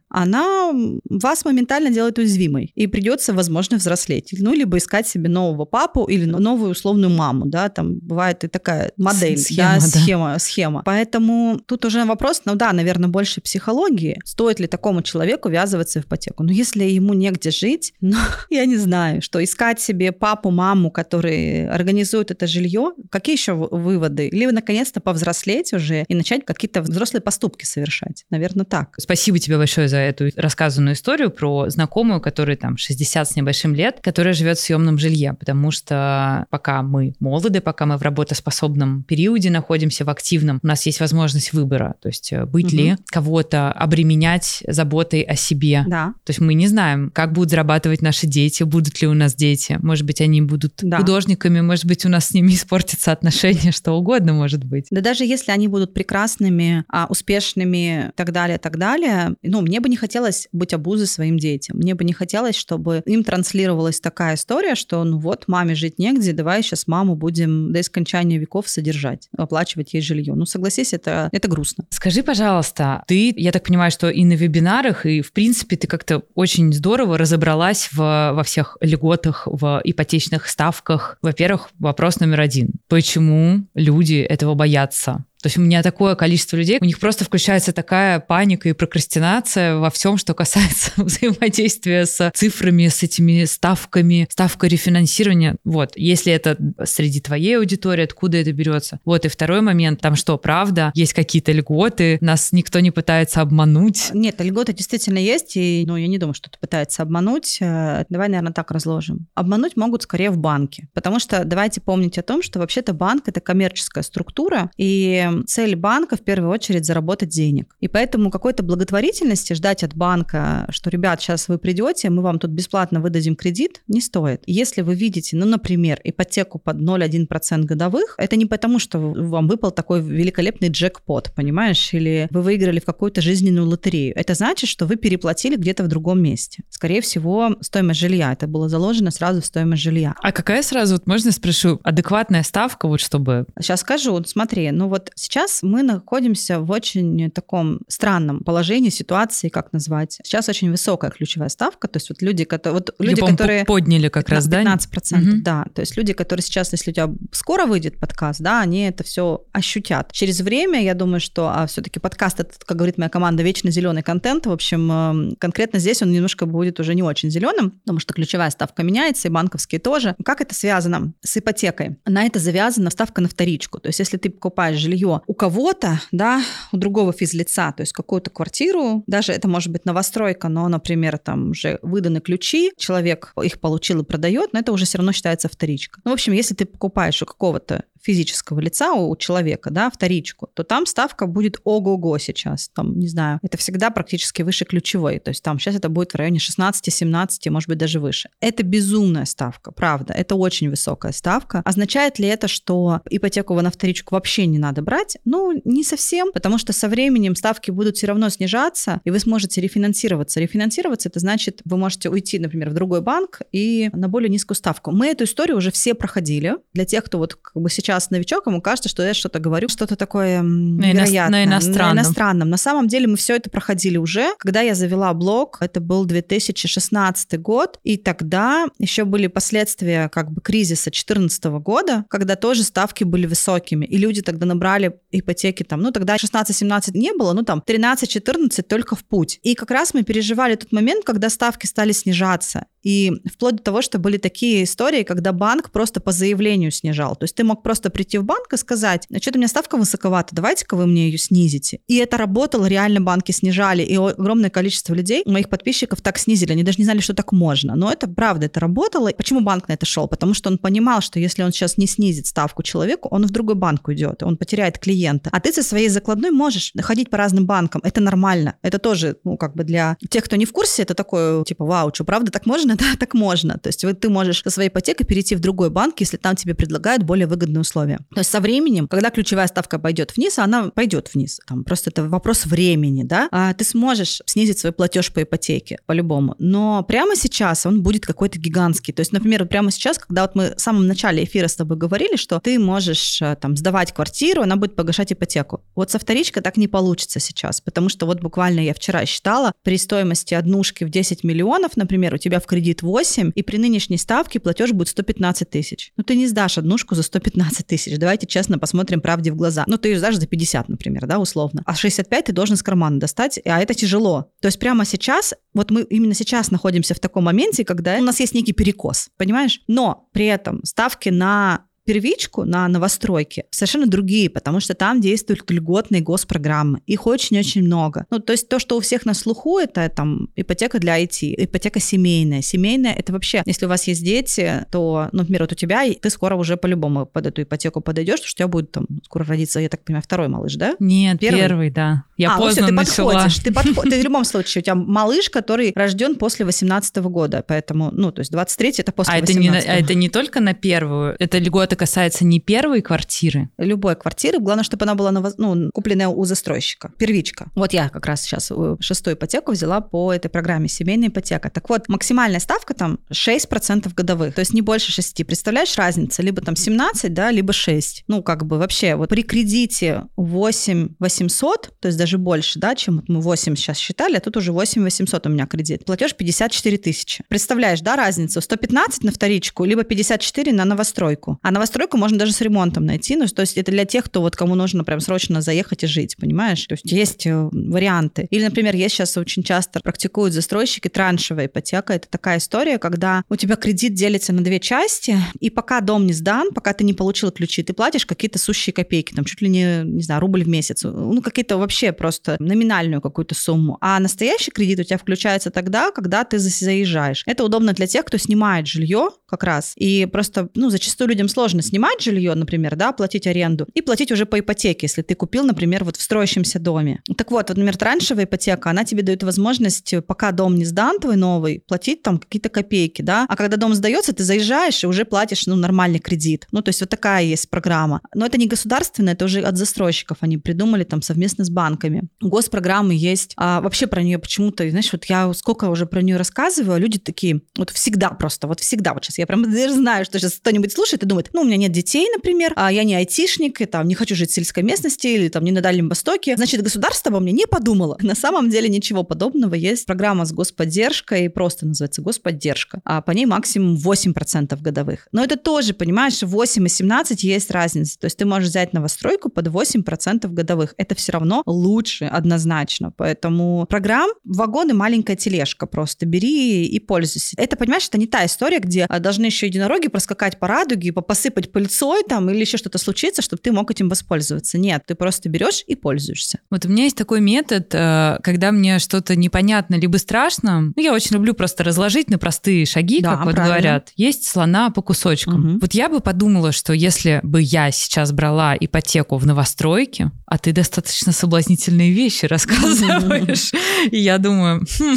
она вас моментально делает уязвимой. И придется, возможно, взрослеть. Ну, либо искать себе нового папу или новую условную маму, да, там бывает и такая модель, схема, да, да. схема, схема. Поэтому тут уже вопрос, ну да, наверное, больше психологии. Стоит ли такому человеку ввязываться в ипотеку? Но если ему негде жить, ну, я не знаю, что искать себе папу, маму, которые организуют это жилье, какие еще выводы? Или наконец-то повзрослеть уже и начать какие-то взрослые поступки совершать? Наверное, так. Спасибо тебе большое за эту рассказанную историю про знакомую, которой там 60 с небольшим лет, которая живет в съемном жилье, потому что пока мы молоды, пока мы в работоспособном периоде находимся, в активном, у нас есть возможность выбора, то есть э, быть угу. ли кого-то обременять заботой о себе. Да. То есть мы не знаем, как будут зарабатывать наши дети, будут ли у нас дети, может быть, они будут да. художниками, может быть, у нас с ними испортятся отношения, что угодно может быть. Да даже если они будут прекрасными, а, успешными, так далее, так далее, ну, мне бы не хотелось быть обузой своим детям. Мне бы не хотелось, чтобы им транслировалась такая история, что ну вот, маме жить негде, давай сейчас маму будем до скончания веков содержать, оплачивать ей жилье. Ну, согласись, это, это грустно. Скажи, пожалуйста, ты, я так понимаю, что и на вебинарах, и в принципе ты как-то очень здорово разобралась в, во всех льготах, в ипотечных ставках. Во-первых, вопрос номер один. Почему люди этого боятся? То есть у меня такое количество людей, у них просто включается такая паника и прокрастинация во всем, что касается взаимодействия с цифрами, с этими ставками, ставка рефинансирования. Вот, если это среди твоей аудитории, откуда это берется. Вот, и второй момент, там что, правда, есть какие-то льготы, нас никто не пытается обмануть? Нет, льготы действительно есть, и ну, я не думаю, что это пытается обмануть. Э, давай, наверное, так разложим. Обмануть могут скорее в банке, потому что давайте помнить о том, что вообще-то банк — это коммерческая структура, и цель банка в первую очередь заработать денег. И поэтому какой-то благотворительности ждать от банка, что, ребят, сейчас вы придете, мы вам тут бесплатно выдадим кредит, не стоит. Если вы видите, ну, например, ипотеку под 0,1% годовых, это не потому, что вам выпал такой великолепный джекпот, понимаешь, или вы выиграли в какую-то жизненную лотерею. Это значит, что вы переплатили где-то в другом месте. Скорее всего, стоимость жилья. Это было заложено сразу в стоимость жилья. А какая сразу, вот можно спрошу, адекватная ставка, вот чтобы... Сейчас скажу. Смотри, ну вот Сейчас мы находимся в очень таком странном положении, ситуации, как назвать. Сейчас очень высокая ключевая ставка, то есть вот люди, которые... Вот люди, которые подняли как 15, раз, да? 15%, угу. да. То есть люди, которые сейчас, если у тебя скоро выйдет подкаст, да, они это все ощутят. Через время, я думаю, что а все-таки подкаст, это, как говорит моя команда, вечно зеленый контент. В общем, эм, конкретно здесь он немножко будет уже не очень зеленым, потому что ключевая ставка меняется, и банковские тоже. Как это связано с ипотекой? На это завязана ставка на вторичку. То есть если ты покупаешь жилье жилье у кого-то, да, у другого физлица, то есть какую-то квартиру, даже это может быть новостройка, но, например, там уже выданы ключи, человек их получил и продает, но это уже все равно считается вторичка. Ну, в общем, если ты покупаешь у какого-то физического лица у человека, да, вторичку, то там ставка будет ого-го сейчас. Там, не знаю, это всегда практически выше ключевой. То есть там сейчас это будет в районе 16-17, может быть, даже выше. Это безумная ставка, правда. Это очень высокая ставка. Означает ли это, что ипотеку на вторичку вообще не надо брать? Ну, не совсем, потому что со временем ставки будут все равно снижаться, и вы сможете рефинансироваться. Рефинансироваться это значит, вы можете уйти, например, в другой банк и на более низкую ставку. Мы эту историю уже все проходили. Для тех, кто вот как бы сейчас сейчас новичок, ему кажется, что я что-то говорю, что-то такое невероятное. На иностранном. На иностранном. На самом деле мы все это проходили уже. Когда я завела блог, это был 2016 год, и тогда еще были последствия как бы кризиса 2014 года, когда тоже ставки были высокими, и люди тогда набрали ипотеки там, ну тогда 16-17 не было, ну там 13-14 только в путь. И как раз мы переживали тот момент, когда ставки стали снижаться. И вплоть до того, что были такие истории, когда банк просто по заявлению снижал. То есть ты мог просто прийти в банк и сказать, а что-то у меня ставка высоковата, давайте-ка вы мне ее снизите. И это работало, реально банки снижали. И огромное количество людей, моих подписчиков, так снизили. Они даже не знали, что так можно. Но это правда, это работало. Почему банк на это шел? Потому что он понимал, что если он сейчас не снизит ставку человеку, он в другой банк уйдет, он потеряет клиента. А ты со своей закладной можешь ходить по разным банкам. Это нормально. Это тоже, ну, как бы для тех, кто не в курсе, это такое, типа, вау, что, правда так можно? Да, так можно. То есть вот ты можешь со своей ипотекой перейти в другой банк, если там тебе предлагают более условия. То есть со временем, когда ключевая ставка пойдет вниз, она пойдет вниз. Там просто это вопрос времени, да. А ты сможешь снизить свой платеж по ипотеке по-любому. Но прямо сейчас он будет какой-то гигантский. То есть, например, прямо сейчас, когда вот мы в самом начале эфира с тобой говорили, что ты можешь э, там сдавать квартиру, она будет погашать ипотеку. Вот со вторичкой так не получится сейчас, потому что вот буквально я вчера считала, при стоимости однушки в 10 миллионов, например, у тебя в кредит 8, и при нынешней ставке платеж будет 115 тысяч. Ну, ты не сдашь однушку за 115 тысяч. Давайте честно посмотрим правде в глаза. Ну, ты сдашь за 50, например, да, условно. А 65 ты должен с кармана достать, а это тяжело. То есть прямо сейчас, вот мы именно сейчас находимся в таком моменте, когда у нас есть некий перекос, понимаешь? Но при этом ставки на первичку на новостройке совершенно другие, потому что там действуют льготные госпрограммы. Их очень-очень много. Ну, то есть то, что у всех на слуху, это там ипотека для IT, ипотека семейная. Семейная — это вообще, если у вас есть дети, то, ну, например, вот у тебя, ты скоро уже по-любому под эту ипотеку подойдешь, потому что у тебя будет там скоро родиться, я так понимаю, второй малыш, да? Нет, первый, первый да. Я а, поздно ну все, ты начала. подходишь. Ты, подход... ты в любом случае, у тебя малыш, который рожден после 18 года, поэтому, ну, то есть 23 это после а 18 это не, А это не только на первую, это льгота касается не первой квартиры? Любой квартиры, главное, чтобы она была на, ну, купленная у застройщика, первичка. Вот я как раз сейчас шестую ипотеку взяла по этой программе «Семейная ипотека». Так вот, максимальная ставка там 6% годовых, то есть не больше 6. Представляешь разницу? Либо там 17, да, либо 6. Ну, как бы вообще, вот при кредите 8 800, то есть даже больше, да, чем мы 8 сейчас считали, а тут уже 8 800 у меня кредит. Платеж 54 тысячи. Представляешь, да, разницу? 115 на вторичку, либо 54 на новостройку. А новостройку можно даже с ремонтом найти. Ну, то есть это для тех, кто вот кому нужно прям срочно заехать и жить, понимаешь? То есть есть э, варианты. Или, например, есть сейчас очень часто практикуют застройщики траншевая ипотека. Это такая история, когда у тебя кредит делится на две части, и пока дом не сдан, пока ты не получил ключи, ты платишь какие-то сущие копейки, там чуть ли не, не знаю, рубль в месяц. Ну, какие-то вообще просто номинальную какую-то сумму. А настоящий кредит у тебя включается тогда, когда ты заезжаешь. Это удобно для тех, кто снимает жилье как раз. И просто, ну, зачастую людям сложно снимать жилье, например, да, платить аренду, и платить уже по ипотеке, если ты купил, например, вот в строящемся доме. Так вот, вот например, траншевая ипотека, она тебе дает возможность, пока дом не сдан твой новый, платить там какие-то копейки, да, а когда дом сдается, ты заезжаешь и уже платишь, ну, нормальный кредит. Ну, то есть вот такая есть программа. Но это не государственная, это уже от застройщиков они придумали там совместно с банками. Госпрограммы есть. А вообще про нее почему-то, знаешь, вот я сколько уже про нее рассказываю, а люди такие, вот всегда просто, вот всегда, вот сейчас я прям даже знаю, что сейчас кто-нибудь слушает и думает, ну, у меня нет детей, например, а я не айтишник, и там не хочу жить в сельской местности или там не на Дальнем Востоке, значит, государство обо мне не подумало. На самом деле ничего подобного. Есть программа с господдержкой, просто называется господдержка, а по ней максимум 8% годовых. Но это тоже, понимаешь, 8 и 17 есть разница. То есть ты можешь взять новостройку под 8% годовых. Это все равно лучше однозначно. Поэтому программ вагоны маленькая тележка просто. Бери и пользуйся. Это, понимаешь, это не та история, где а, должны еще единороги проскакать по радуге, посыпать засыпать пыльцой там или еще что-то случится, чтобы ты мог этим воспользоваться. Нет, ты просто берешь и пользуешься. Вот у меня есть такой метод, э, когда мне что-то непонятно либо страшно, ну, я очень люблю просто разложить на простые шаги, да, как вот правильно. говорят. Есть слона по кусочкам. Угу. Вот я бы подумала, что если бы я сейчас брала ипотеку в новостройке, а ты достаточно соблазнительные вещи рассказываешь, и я думаю, хм,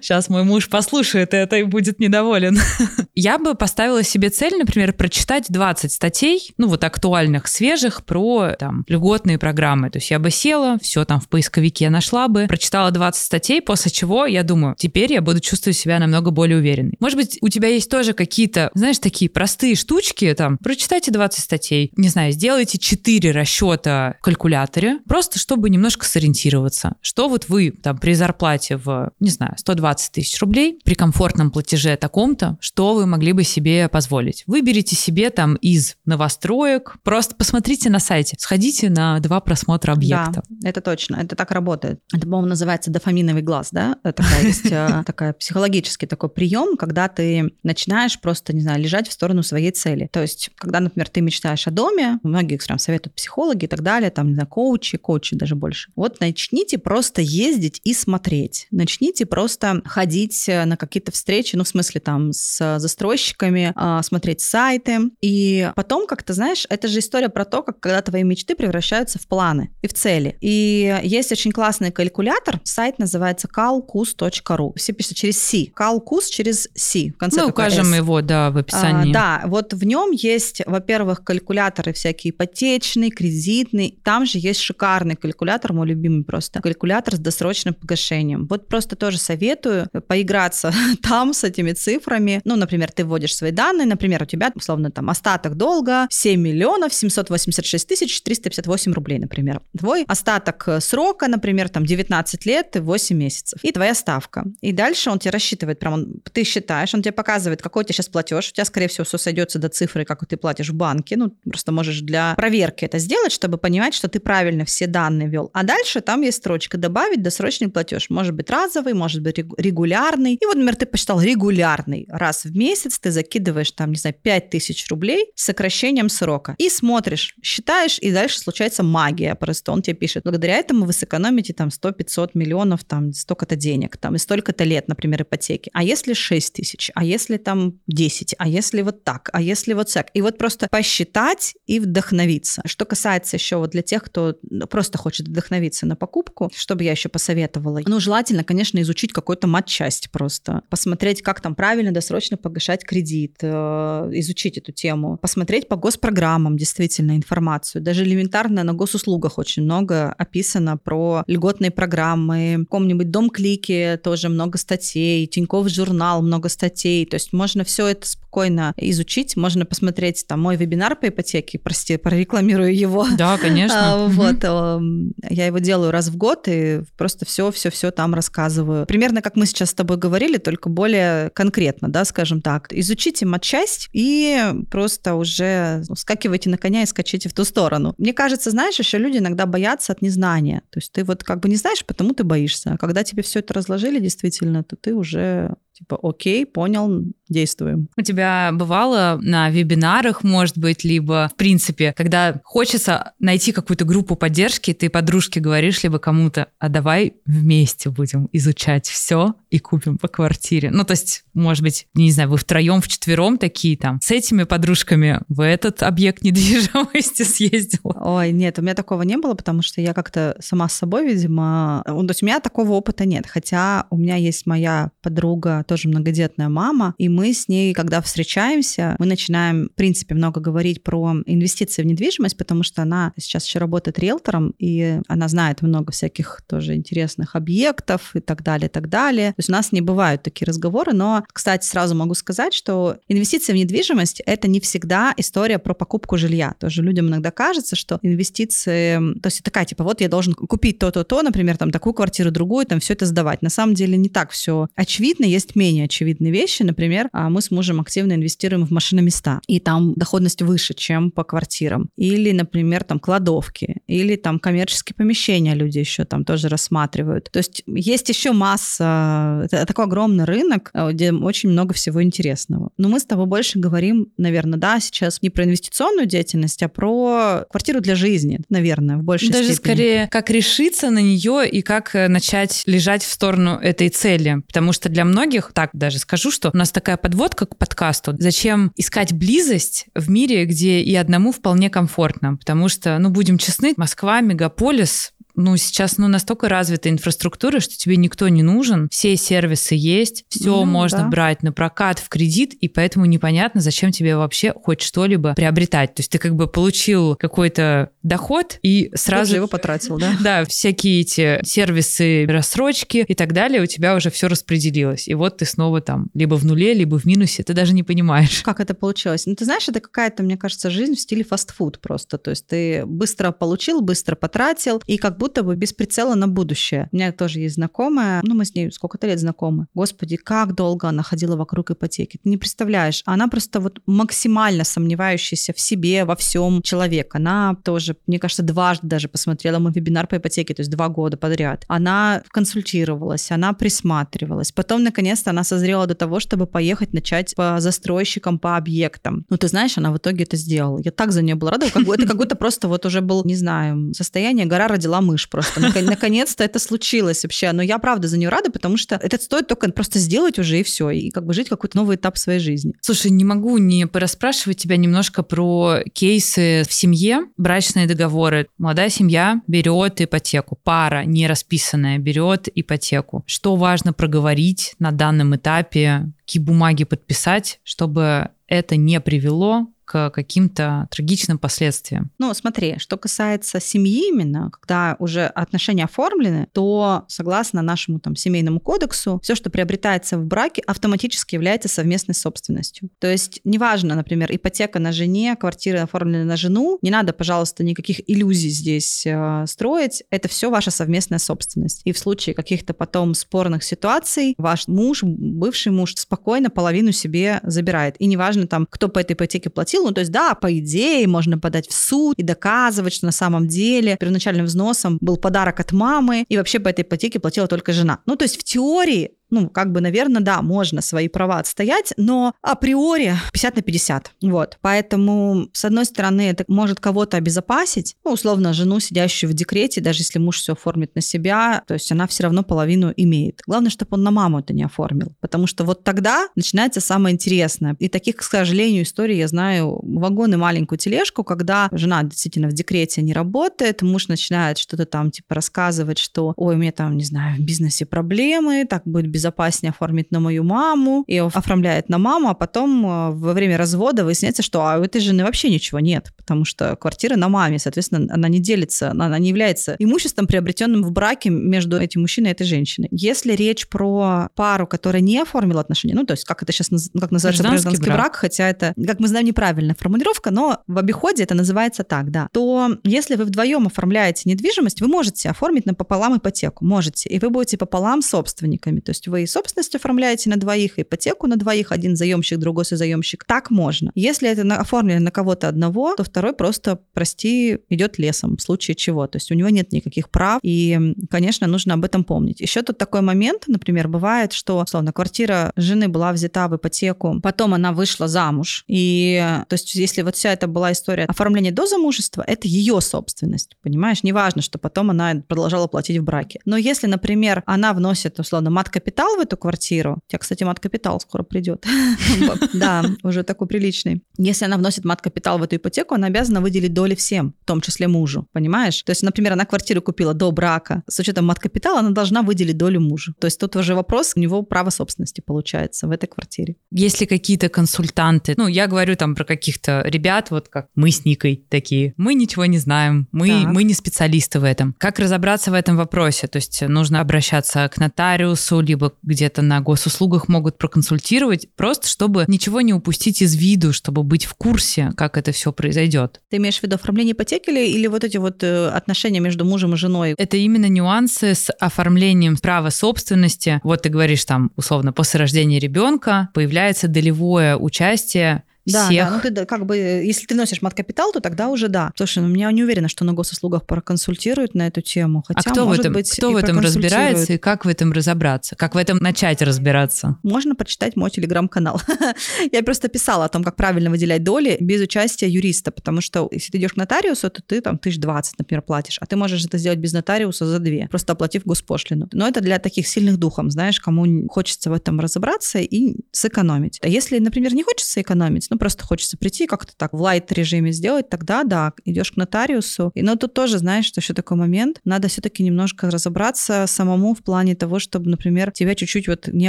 сейчас мой муж послушает это и будет недоволен. Я бы поставила себе цель, например, прочитать 20 статей, ну вот актуальных, свежих, про там льготные программы. То есть я бы села, все там в поисковике нашла бы, прочитала 20 статей, после чего я думаю, теперь я буду чувствовать себя намного более уверенной. Может быть, у тебя есть тоже какие-то, знаешь, такие простые штучки, там, прочитайте 20 статей, не знаю, сделайте 4 расчета в калькуляторе, просто чтобы немножко сориентироваться, что вот вы там при зарплате в, не знаю, 120 тысяч рублей, при комфортном платеже таком-то, что вы могли бы себе позволить. Выберите себе там из новостроек, просто посмотрите на сайте, сходите на два просмотра объекта. Да, это точно, это так работает. Это, по-моему, называется дофаминовый глаз, да? Такая есть э, такая психологический такой прием, когда ты начинаешь просто, не знаю, лежать в сторону своей цели. То есть, когда, например, ты мечтаешь о доме, многие прям советуют психологи и так далее, там, не знаю, коучи, коучи даже больше. Вот начните просто ездить и смотреть. Начните просто ходить э, на какие-то встречи, ну, в смысле, там, с застройщиками, а, смотреть сайты. И потом, как то знаешь, это же история про то, как когда твои мечты превращаются в планы и в цели. И есть очень классный калькулятор, сайт называется calcus.ru. Все пишут через C. Calcus через C. В конце Мы укажем S. его, да, в описании. А, да, вот в нем есть, во-первых, калькуляторы всякие ипотечный, кредитный. Там же есть шикарный калькулятор, мой любимый просто. Калькулятор с досрочным погашением. Вот просто тоже советую поиграться там с этими цифрами. Ну, например, ты вводишь свои данные, например, у тебя, условно, там остаток долга 7 миллионов 786 тысяч 358 рублей, например. Твой остаток срока, например, там 19 лет и 8 месяцев. И твоя ставка. И дальше он тебе рассчитывает, прям он, ты считаешь, он тебе показывает, какой у тебя сейчас платеж. У тебя, скорее всего, все сойдется до цифры, как ты платишь в банке. Ну, просто можешь для проверки это сделать, чтобы понимать, что ты правильно все данные ввел. А дальше там есть строчка «Добавить досрочный платеж». Может быть разовый, может быть регулярный. И вот, например, ты посчитал регулярный. Раз в месяц ты закидываешь там, не знаю, 5 тысяч рублей с сокращением срока. И смотришь, считаешь, и дальше случается магия просто. Он тебе пишет, благодаря этому вы сэкономите там 100-500 миллионов, там столько-то денег, там и столько-то лет, например, ипотеки. А если 6 тысяч? А если там 10? А если вот так? А если вот так? И вот просто посчитать и вдохновиться. Что касается еще вот для тех, кто просто хочет вдохновиться на покупку, что бы я еще посоветовала? Ну, желательно, конечно, изучить какую-то матчасть просто. Посмотреть, как там правильно досрочно погашать кредит, э, изучить эту тему. Посмотреть по госпрограммам действительно информацию. Даже элементарно на госуслугах очень много описано про льготные программы. В каком-нибудь Дом Клики тоже много статей, Тиньков журнал много статей. То есть можно все это спокойно изучить, можно посмотреть там мой вебинар по ипотеке, прости, прорекламирую его. Да, конечно. А, вот, эм, я его делаю раз в год и просто все-все-все там рассказываю. Примерно как мы сейчас с тобой говорили, только более конкретно, да, скажем так. Изучите матчасть и просто уже скакивайте на коня и скачите в ту сторону. Мне кажется, знаешь, еще люди иногда боятся от незнания. То есть ты вот как бы не знаешь, потому ты боишься. А когда тебе все это разложили действительно, то ты уже Типа, окей, понял, действуем. У тебя бывало на вебинарах, может быть, либо в принципе, когда хочется найти какую-то группу поддержки, ты подружке говоришь, либо кому-то, а давай вместе будем изучать все и купим по квартире. Ну, то есть, может быть, не знаю, вы втроем, вчетвером такие там, с этими подружками в этот объект недвижимости съездил. Ой, нет, у меня такого не было, потому что я как-то сама с собой, видимо, ну, то есть у меня такого опыта нет, хотя у меня есть моя подруга тоже многодетная мама, и мы с ней, когда встречаемся, мы начинаем, в принципе, много говорить про инвестиции в недвижимость, потому что она сейчас еще работает риэлтором, и она знает много всяких тоже интересных объектов и так далее, и так далее. То есть у нас не бывают такие разговоры, но, кстати, сразу могу сказать, что инвестиции в недвижимость — это не всегда история про покупку жилья. Тоже людям иногда кажется, что инвестиции, то есть такая, типа, вот я должен купить то-то-то, например, там такую квартиру, другую, там все это сдавать. На самом деле не так все очевидно. Есть менее очевидные вещи. Например, например, а, мы с мужем активно инвестируем в машиноместа, и там доходность выше, чем по квартирам. Или, например, там кладовки, или там коммерческие помещения люди еще там тоже рассматривают. То есть есть еще масса, это такой огромный рынок, а, где очень много всего интересного. Но мы с тобой больше говорим, наверное, да, сейчас не про инвестиционную деятельность, а про квартиру для жизни, наверное, в большей Даже степени. скорее, как решиться на нее и как э, начать лежать в сторону этой цели. Потому что для многих, так даже скажу, что у нас такая подводка к подкасту. Зачем искать близость в мире, где и одному вполне комфортно? Потому что, ну, будем честны, Москва, мегаполис, ну, сейчас ну, настолько развита инфраструктура, что тебе никто не нужен, все сервисы есть, все ну, можно да. брать на прокат, в кредит, и поэтому непонятно, зачем тебе вообще хоть что-либо приобретать. То есть ты как бы получил какой-то доход и сразу... Тут его потратил, да? Да, всякие эти сервисы, рассрочки и так далее, у тебя уже все распределилось. И вот ты снова там либо в нуле, либо в минусе, ты даже не понимаешь. Как это получилось? Ну, ты знаешь, это какая-то, мне кажется, жизнь в стиле фастфуд просто. То есть ты быстро получил, быстро потратил, и как будто бы без прицела на будущее. У меня тоже есть знакомая, ну, мы с ней сколько-то лет знакомы. Господи, как долго она ходила вокруг ипотеки. Ты не представляешь. Она просто вот максимально сомневающаяся в себе, во всем человек. Она тоже, мне кажется, дважды даже посмотрела мой вебинар по ипотеке, то есть два года подряд. Она консультировалась, она присматривалась. Потом, наконец-то, она созрела до того, чтобы поехать начать по застройщикам, по объектам. Ну, ты знаешь, она в итоге это сделала. Я так за нее была рада. Это как будто просто вот уже был, не знаю, состояние гора родила мышь просто. Наконец-то это случилось вообще. Но я правда за нее рада, потому что это стоит только просто сделать уже и все, и как бы жить какой-то новый этап своей жизни. Слушай, не могу не порасспрашивать тебя немножко про кейсы в семье, брачные договоры. Молодая семья берет ипотеку, пара не расписанная берет ипотеку. Что важно проговорить на данном этапе, какие бумаги подписать, чтобы это не привело к каким-то трагичным последствиям. Ну, смотри, что касается семьи именно, когда уже отношения оформлены, то согласно нашему там семейному кодексу, все, что приобретается в браке, автоматически является совместной собственностью. То есть неважно, например, ипотека на жене, квартира оформлена на жену, не надо, пожалуйста, никаких иллюзий здесь э, строить, это все ваша совместная собственность. И в случае каких-то потом спорных ситуаций ваш муж, бывший муж спокойно половину себе забирает. И неважно там, кто по этой ипотеке платил, платил. Ну, то есть, да, по идее, можно подать в суд и доказывать, что на самом деле первоначальным взносом был подарок от мамы, и вообще по этой ипотеке платила только жена. Ну, то есть, в теории ну, как бы, наверное, да, можно свои права отстоять, но априори 50 на 50. Вот. Поэтому, с одной стороны, это может кого-то обезопасить, ну, условно, жену, сидящую в декрете, даже если муж все оформит на себя, то есть она все равно половину имеет. Главное, чтобы он на маму это не оформил, потому что вот тогда начинается самое интересное. И таких, к сожалению, историй я знаю вагон и маленькую тележку, когда жена действительно в декрете не работает, муж начинает что-то там типа рассказывать, что ой, у меня там, не знаю, в бизнесе проблемы, так будет безопаснее оформить на мою маму, и оформляет на маму, а потом э, во время развода выясняется, что а у этой жены вообще ничего нет, потому что квартира на маме, соответственно, она не делится, она не является имуществом, приобретенным в браке между этим мужчиной и этой женщиной. Если речь про пару, которая не оформила отношения, ну, то есть как это сейчас как называется гражданский, гражданский брак. брак, хотя это, как мы знаем, неправильная формулировка, но в обиходе это называется так, да, то если вы вдвоем оформляете недвижимость, вы можете оформить напополам ипотеку, можете, и вы будете пополам собственниками, то есть есть и собственность оформляете на двоих, ипотеку на двоих, один заемщик, другой созаемщик. Так можно. Если это оформлено на кого-то одного, то второй просто, прости, идет лесом в случае чего. То есть у него нет никаких прав, и, конечно, нужно об этом помнить. Еще тут такой момент, например, бывает, что, словно квартира жены была взята в ипотеку, потом она вышла замуж, и, то есть если вот вся эта была история оформления до замужества, это ее собственность, понимаешь? Неважно, что потом она продолжала платить в браке. Но если, например, она вносит, условно, мат-капитал капитал в эту квартиру, у тебя, кстати, мат-капитал скоро придет, да, уже такой приличный. Если она вносит мат-капитал в эту ипотеку, она обязана выделить доли всем, в том числе мужу, понимаешь? То есть, например, она квартиру купила до брака, с учетом мат-капитала она должна выделить долю мужу. То есть тут уже вопрос, у него право собственности получается в этой квартире. Есть ли какие-то консультанты? Ну, я говорю там про каких-то ребят, вот как мы с Никой такие. Мы ничего не знаем, мы, мы не специалисты в этом. Как разобраться в этом вопросе? То есть нужно обращаться к нотариусу, либо либо где-то на госуслугах могут проконсультировать, просто чтобы ничего не упустить из виду, чтобы быть в курсе, как это все произойдет. Ты имеешь в виду оформление ипотеки или, или вот эти вот э, отношения между мужем и женой? Это именно нюансы с оформлением права собственности. Вот ты говоришь там, условно, после рождения ребенка появляется долевое участие да, всех. Да, ну ты как бы, если ты носишь мат-капитал, то тогда уже да. Слушай, ну я не уверена, что на госуслугах проконсультируют на эту тему. Хотя, а кто может в этом, быть, кто в этом разбирается и как в этом разобраться? Как в этом начать разбираться? Можно почитать мой телеграм-канал. я просто писала о том, как правильно выделять доли без участия юриста, потому что если ты идешь к нотариусу, то ты там тысяч двадцать, например, платишь, а ты можешь это сделать без нотариуса за две, просто оплатив госпошлину. Но это для таких сильных духом, знаешь, кому хочется в этом разобраться и сэкономить. А если, например, не хочется экономить, ну просто хочется прийти как-то так в лайт режиме сделать, тогда да, идешь к нотариусу. И, но тут тоже, знаешь, что еще такой момент, надо все-таки немножко разобраться самому в плане того, чтобы, например, тебя чуть-чуть вот не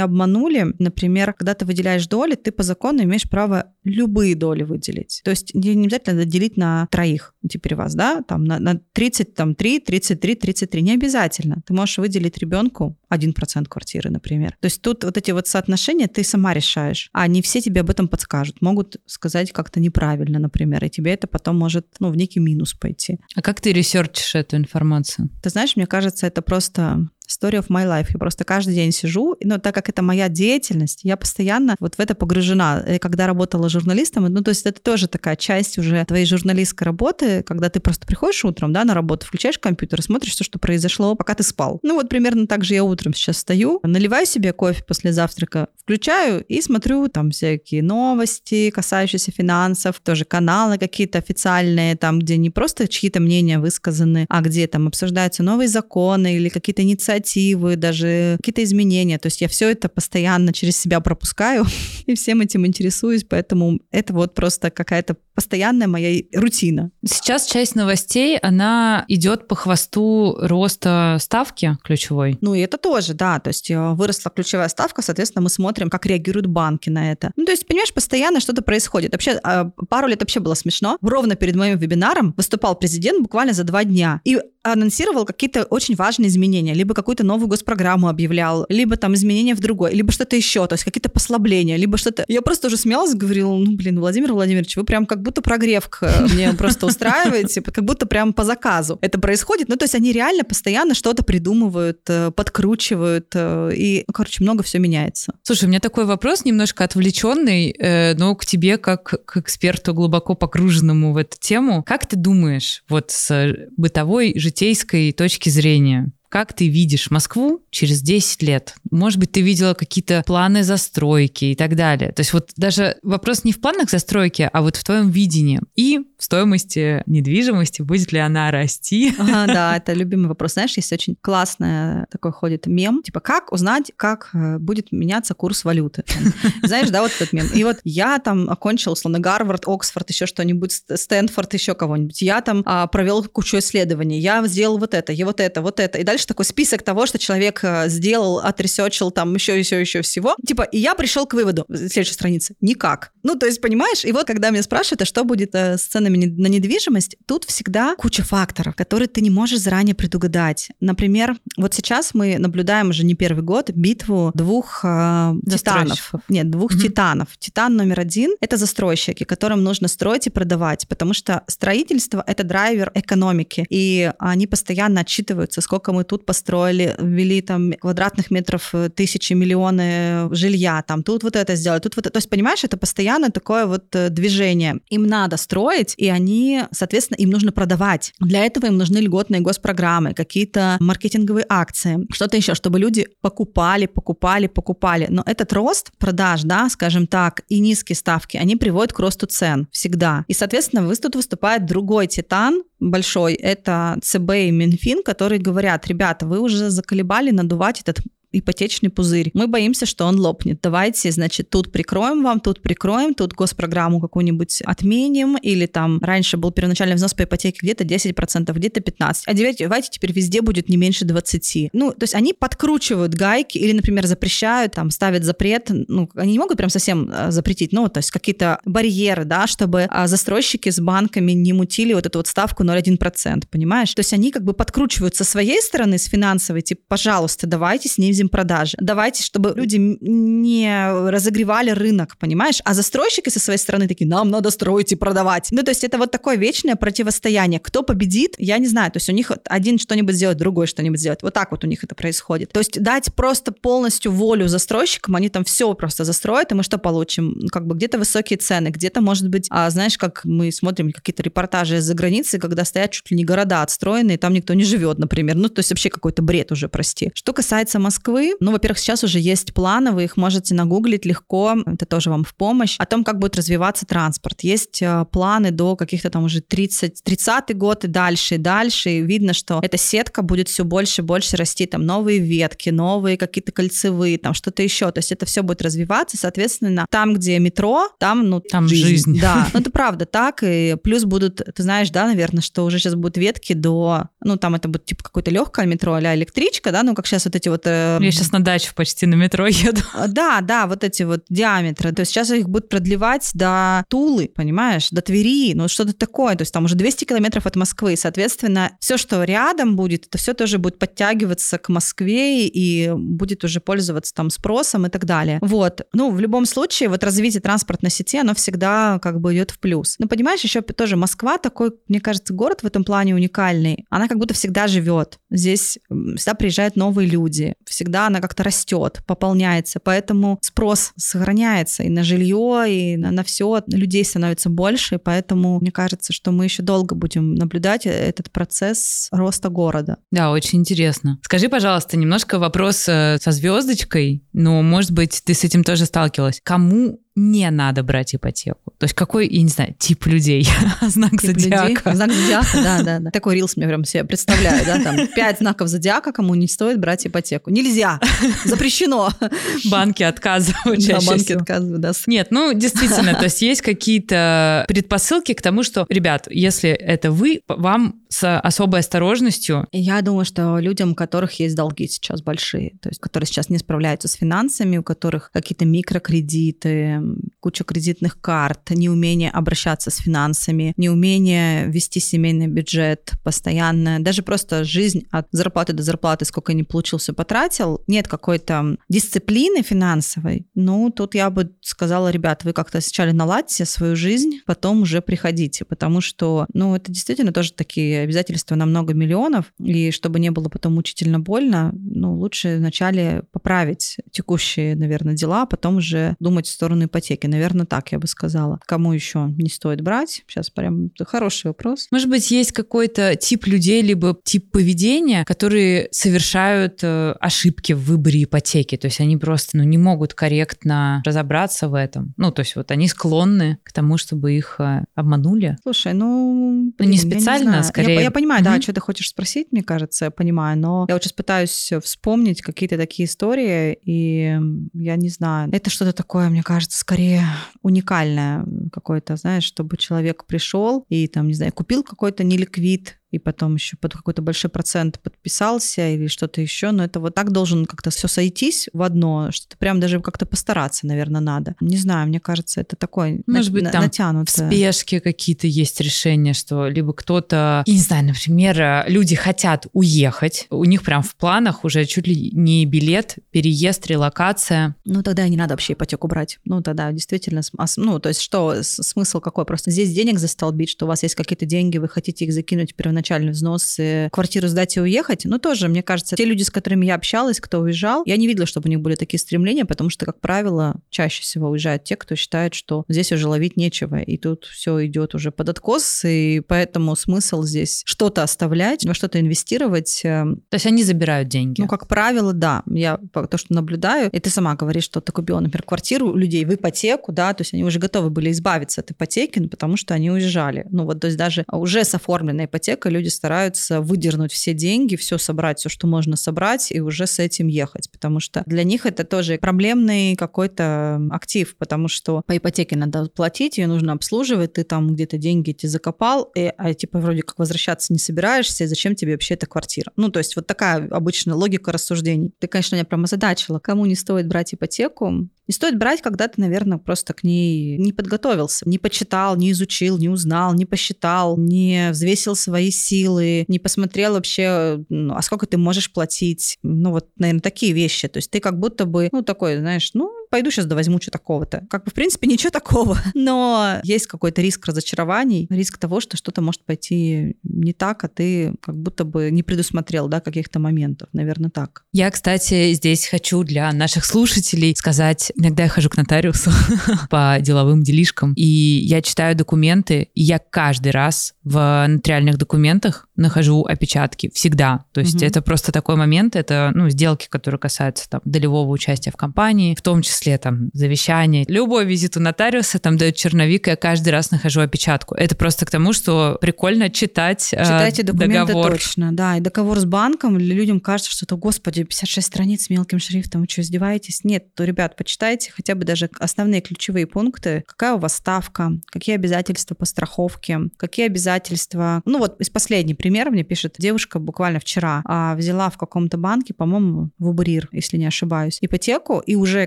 обманули. Например, когда ты выделяешь доли, ты по закону имеешь право любые доли выделить. То есть не, не обязательно делить на троих теперь вас, да, там на, на 30, там 3, 33, 33. Не обязательно. Ты можешь выделить ребенку 1% квартиры, например. То есть тут вот эти вот соотношения ты сама решаешь, а не все тебе об этом подскажут. Могут сказать как-то неправильно, например, и тебе это потом может ну, в некий минус пойти. А как ты ресерчишь эту информацию? Ты знаешь, мне кажется, это просто Story of my life. Я просто каждый день сижу, но так как это моя деятельность, я постоянно вот в это погружена. И когда работала журналистом, ну, то есть это тоже такая часть уже твоей журналистской работы, когда ты просто приходишь утром, да, на работу, включаешь компьютер, смотришь все, что произошло, пока ты спал. Ну, вот примерно так же я утром сейчас стою, наливаю себе кофе после завтрака, включаю и смотрю там всякие новости, касающиеся финансов, тоже каналы какие-то официальные, там, где не просто чьи-то мнения высказаны, а где там обсуждаются новые законы или какие-то инициативы инициативы, даже какие-то изменения. То есть я все это постоянно через себя пропускаю и всем этим интересуюсь, поэтому это вот просто какая-то постоянная моя рутина. Сейчас часть новостей, она идет по хвосту роста ставки ключевой. Ну и это тоже, да, то есть э, выросла ключевая ставка, соответственно, мы смотрим, как реагируют банки на это. Ну то есть, понимаешь, постоянно что-то происходит. Вообще, а, пару лет вообще было смешно. Ровно перед моим вебинаром выступал президент буквально за два дня и анонсировал какие-то очень важные изменения, либо какую-то новую госпрограмму объявлял, либо там изменения в другой, либо что-то еще, то есть какие-то послабления, либо что-то... Я просто уже смеялась, говорила, ну, блин, Владимир Владимирович, вы прям как будто прогрев мне просто устраиваете, как будто прям по заказу это происходит. Ну, то есть они реально постоянно что-то придумывают, э, подкручивают, э, и, короче, много все меняется. Слушай, у меня такой вопрос немножко отвлеченный, э, но к тебе как к эксперту глубоко погруженному в эту тему. Как ты думаешь, вот с бытовой житейской точки зрения, как ты видишь Москву через 10 лет? Может быть, ты видела какие-то планы застройки и так далее. То есть вот даже вопрос не в планах застройки, а вот в твоем видении. И в стоимости недвижимости, будет ли она расти? Ага, да, это любимый вопрос. Знаешь, есть очень классный такой ходит мем, типа, как узнать, как э, будет меняться курс валюты? Знаешь, да, вот этот мем. И вот я там окончил, условно, Гарвард, Оксфорд, еще что-нибудь, Стэнфорд, еще кого-нибудь. Я там а, провел кучу исследований, я сделал вот это, и вот это, вот это. И дальше такой список того, что человек э, сделал, отресечил там еще, еще, еще всего. Типа, и я пришел к выводу, следующая страница, никак. Ну, то есть, понимаешь, и вот когда меня спрашивают, а что будет э, с ценами на недвижимость, тут всегда куча факторов, которые ты не можешь заранее предугадать. Например, вот сейчас мы наблюдаем уже не первый год битву двух э, титанов. Нет, двух угу. титанов. Титан номер один — это застройщики, которым нужно строить и продавать, потому что строительство — это драйвер экономики, и они постоянно отчитываются, сколько мы тут построили, ввели там квадратных метров э, тысячи, миллионы жилья, там тут вот это сделать, тут вот это. То есть, понимаешь, это постоянно такое вот э, движение. Им надо строить, и они, соответственно, им нужно продавать. Для этого им нужны льготные госпрограммы, какие-то маркетинговые акции, что-то еще, чтобы люди покупали, покупали, покупали. Но этот рост продаж, да, скажем так, и низкие ставки, они приводят к росту цен всегда. И, соответственно, вы тут выступает другой титан, большой, это ЦБ и Минфин, которые говорят, ребята, вы уже заколебали надувать этот ипотечный пузырь. Мы боимся, что он лопнет. Давайте, значит, тут прикроем вам, тут прикроем, тут госпрограмму какую-нибудь отменим, или там раньше был первоначальный взнос по ипотеке где-то 10%, где-то 15%, а давайте теперь везде будет не меньше 20%. Ну, то есть они подкручивают гайки или, например, запрещают, там, ставят запрет, ну, они не могут прям совсем э, запретить, ну, то есть какие-то барьеры, да, чтобы а, застройщики с банками не мутили вот эту вот ставку 0,1%, понимаешь? То есть они как бы подкручивают со своей стороны, с финансовой, типа, пожалуйста, давайте с ней снизим продажи. Давайте, чтобы люди не разогревали рынок, понимаешь? А застройщики со своей стороны такие, нам надо строить и продавать. Ну, то есть это вот такое вечное противостояние. Кто победит, я не знаю. То есть у них один что-нибудь сделает, другой что-нибудь сделает. Вот так вот у них это происходит. То есть дать просто полностью волю застройщикам, они там все просто застроят, и мы что получим? Как бы где-то высокие цены, где-то, может быть, а, знаешь, как мы смотрим какие-то репортажи из-за границы, когда стоят чуть ли не города отстроенные, там никто не живет, например. Ну, то есть вообще какой-то бред уже, прости. Что касается Москвы, ну, во-первых, сейчас уже есть планы, вы их можете нагуглить легко, это тоже вам в помощь, о том, как будет развиваться транспорт. Есть э, планы до каких-то там уже 30, 30 год и дальше, и дальше, и видно, что эта сетка будет все больше и больше расти, там новые ветки, новые какие-то кольцевые, там что-то еще, то есть это все будет развиваться, соответственно, там, где метро, там, ну, там жизнь. жизнь. Да, ну это правда так, и плюс будут, ты знаешь, да, наверное, что уже сейчас будут ветки до, ну там это будет типа какое-то легкое метро, а электричка, да, ну как сейчас вот эти вот... Э... Я сейчас на дачу почти на метро еду. А, да, да, вот эти вот диаметры, то есть сейчас их будут продлевать до Тулы, понимаешь, до Твери, ну что-то такое, то есть там уже 200 километров от Москвы, соответственно, все, что рядом будет, это все тоже будет подтягиваться к Москве и будет уже пользоваться там спросом и так далее. Вот, ну в любом случае вот развитие транспортной сети, оно всегда как бы идет в плюс. Но понимаешь, еще тоже Москва такой, мне кажется, город в этом плане уникальный. Она как будто всегда живет. Здесь всегда приезжают новые люди, всегда она как-то растет, пополняется, поэтому спрос сохраняется и на жилье, и на, на все. Людей становится больше, и поэтому мне кажется, что мы еще долго будем наблюдать этот процесс роста города. Да, очень интересно. Скажи, пожалуйста, немножко вопрос э, со звездочкой, но, может быть, ты с этим тоже сталкивалась. Кому не надо брать ипотеку? То есть какой, я не знаю, тип людей? Знак тип зодиака. Людей? Знак зодиака, да, да, да. Такой рилс мне прям себе представляю, да, там пять знаков зодиака, кому не стоит брать ипотеку. Нельзя, запрещено. Банки отказывают чаще Да, банки отказывают, да. Нет, ну, действительно, то есть есть какие-то предпосылки к тому, что, ребят, если это вы, вам с особой осторожностью. Я думаю, что людям, у которых есть долги сейчас большие, то есть которые сейчас не справляются с финансами, у которых какие-то микрокредиты, куча кредитных карт, неумение обращаться с финансами, неумение вести семейный бюджет постоянно, даже просто жизнь от зарплаты до зарплаты, сколько не получил, все потратил, нет какой-то дисциплины финансовой, ну, тут я бы сказала, ребят, вы как-то сначала наладьте свою жизнь, потом уже приходите, потому что, ну, это действительно тоже такие обязательства на много миллионов, и чтобы не было потом мучительно больно, ну, лучше вначале поправить текущие, наверное, дела, а потом уже думать в сторону ипотеки. Наверное, так я бы сказала. Кому еще не стоит брать? Сейчас прям хороший вопрос. Может быть, есть какой-то тип людей, либо тип поведения, которые совершают э, ошибки в выборе ипотеки. То есть они просто ну, не могут корректно разобраться в этом. Ну, то есть вот они склонны к тому, чтобы их э, обманули. Слушай, ну... Блин, ну, не специально, не скорее. Я, я понимаю, угу. да, что ты хочешь спросить, мне кажется, я понимаю, но я вот сейчас пытаюсь вспомнить какие-то такие истории, и я не знаю. Это что-то такое, мне кажется, скорее уникальное какое-то, знаешь, чтобы человек пришел и там, не знаю, купил какой-то неликвид, и потом еще под какой-то большой процент подписался или что-то еще, но это вот так должен как-то все сойтись в одно, что ты прям даже как-то постараться, наверное, надо. Не знаю, мне кажется, это такой Может быть, там натянутое. в спешке какие-то есть решения, что либо кто-то, не знаю, например, люди хотят уехать, у них прям в планах уже чуть ли не билет, переезд, релокация. Ну, тогда не надо вообще ипотеку брать. Ну, тогда действительно, ну, то есть что, смысл какой? Просто здесь денег застолбить, что у вас есть какие-то деньги, вы хотите их закинуть первоначально первоначальный взнос, квартиру сдать и уехать. Но тоже, мне кажется, те люди, с которыми я общалась, кто уезжал, я не видела, чтобы у них были такие стремления, потому что, как правило, чаще всего уезжают те, кто считает, что здесь уже ловить нечего, и тут все идет уже под откос, и поэтому смысл здесь что-то оставлять, во что-то инвестировать. Эм, то есть они забирают деньги? Ну, как правило, да. Я то, что наблюдаю, и ты сама говоришь, что ты купила, например, квартиру у людей в ипотеку, да, то есть они уже готовы были избавиться от ипотеки, ну, потому что они уезжали. Ну, вот, то есть даже уже с оформленной ипотекой ипотека, люди стараются выдернуть все деньги, все собрать, все, что можно собрать, и уже с этим ехать, потому что для них это тоже проблемный какой-то актив, потому что по ипотеке надо платить, ее нужно обслуживать, ты там где-то деньги эти закопал, и, а типа вроде как возвращаться не собираешься, и зачем тебе вообще эта квартира? Ну, то есть вот такая обычная логика рассуждений. Ты, конечно, меня прям озадачила. Кому не стоит брать ипотеку? Не стоит брать, когда ты, наверное, просто к ней не подготовился, не почитал, не изучил, не узнал, не посчитал, не взвесил свои силы, не посмотрел вообще, ну, а сколько ты можешь платить. Ну, вот, наверное, такие вещи. То есть ты как будто бы, ну, такой, знаешь, ну, пойду сейчас возьму что такого-то. Как бы, в принципе, ничего такого. Но есть какой-то риск разочарований, риск того, что что-то может пойти не так, а ты как будто бы не предусмотрел, да, каких-то моментов. Наверное, так. Я, кстати, здесь хочу для наших слушателей сказать, иногда я хожу к нотариусу по деловым делишкам, и я читаю документы, и я каждый раз в нотариальных документах нахожу опечатки. Всегда. То есть это просто такой момент, это ну, сделки, которые касаются там, долевого участия в компании, в том числе там завещание. Любой визит у нотариуса там дает черновик, и я каждый раз нахожу опечатку. Это просто к тому, что прикольно читать э, Читайте документы договор. точно, да. И договор с банком, людям кажется, что это, господи, 56 страниц мелким шрифтом, вы что, издеваетесь? Нет, то, ребят, почитайте хотя бы даже основные ключевые пункты. Какая у вас ставка, какие обязательства по страховке, какие обязательства... Ну вот из последней пример мне пишет девушка буквально вчера, а, взяла в каком-то банке, по-моему, в Убрир, если не ошибаюсь, ипотеку, и уже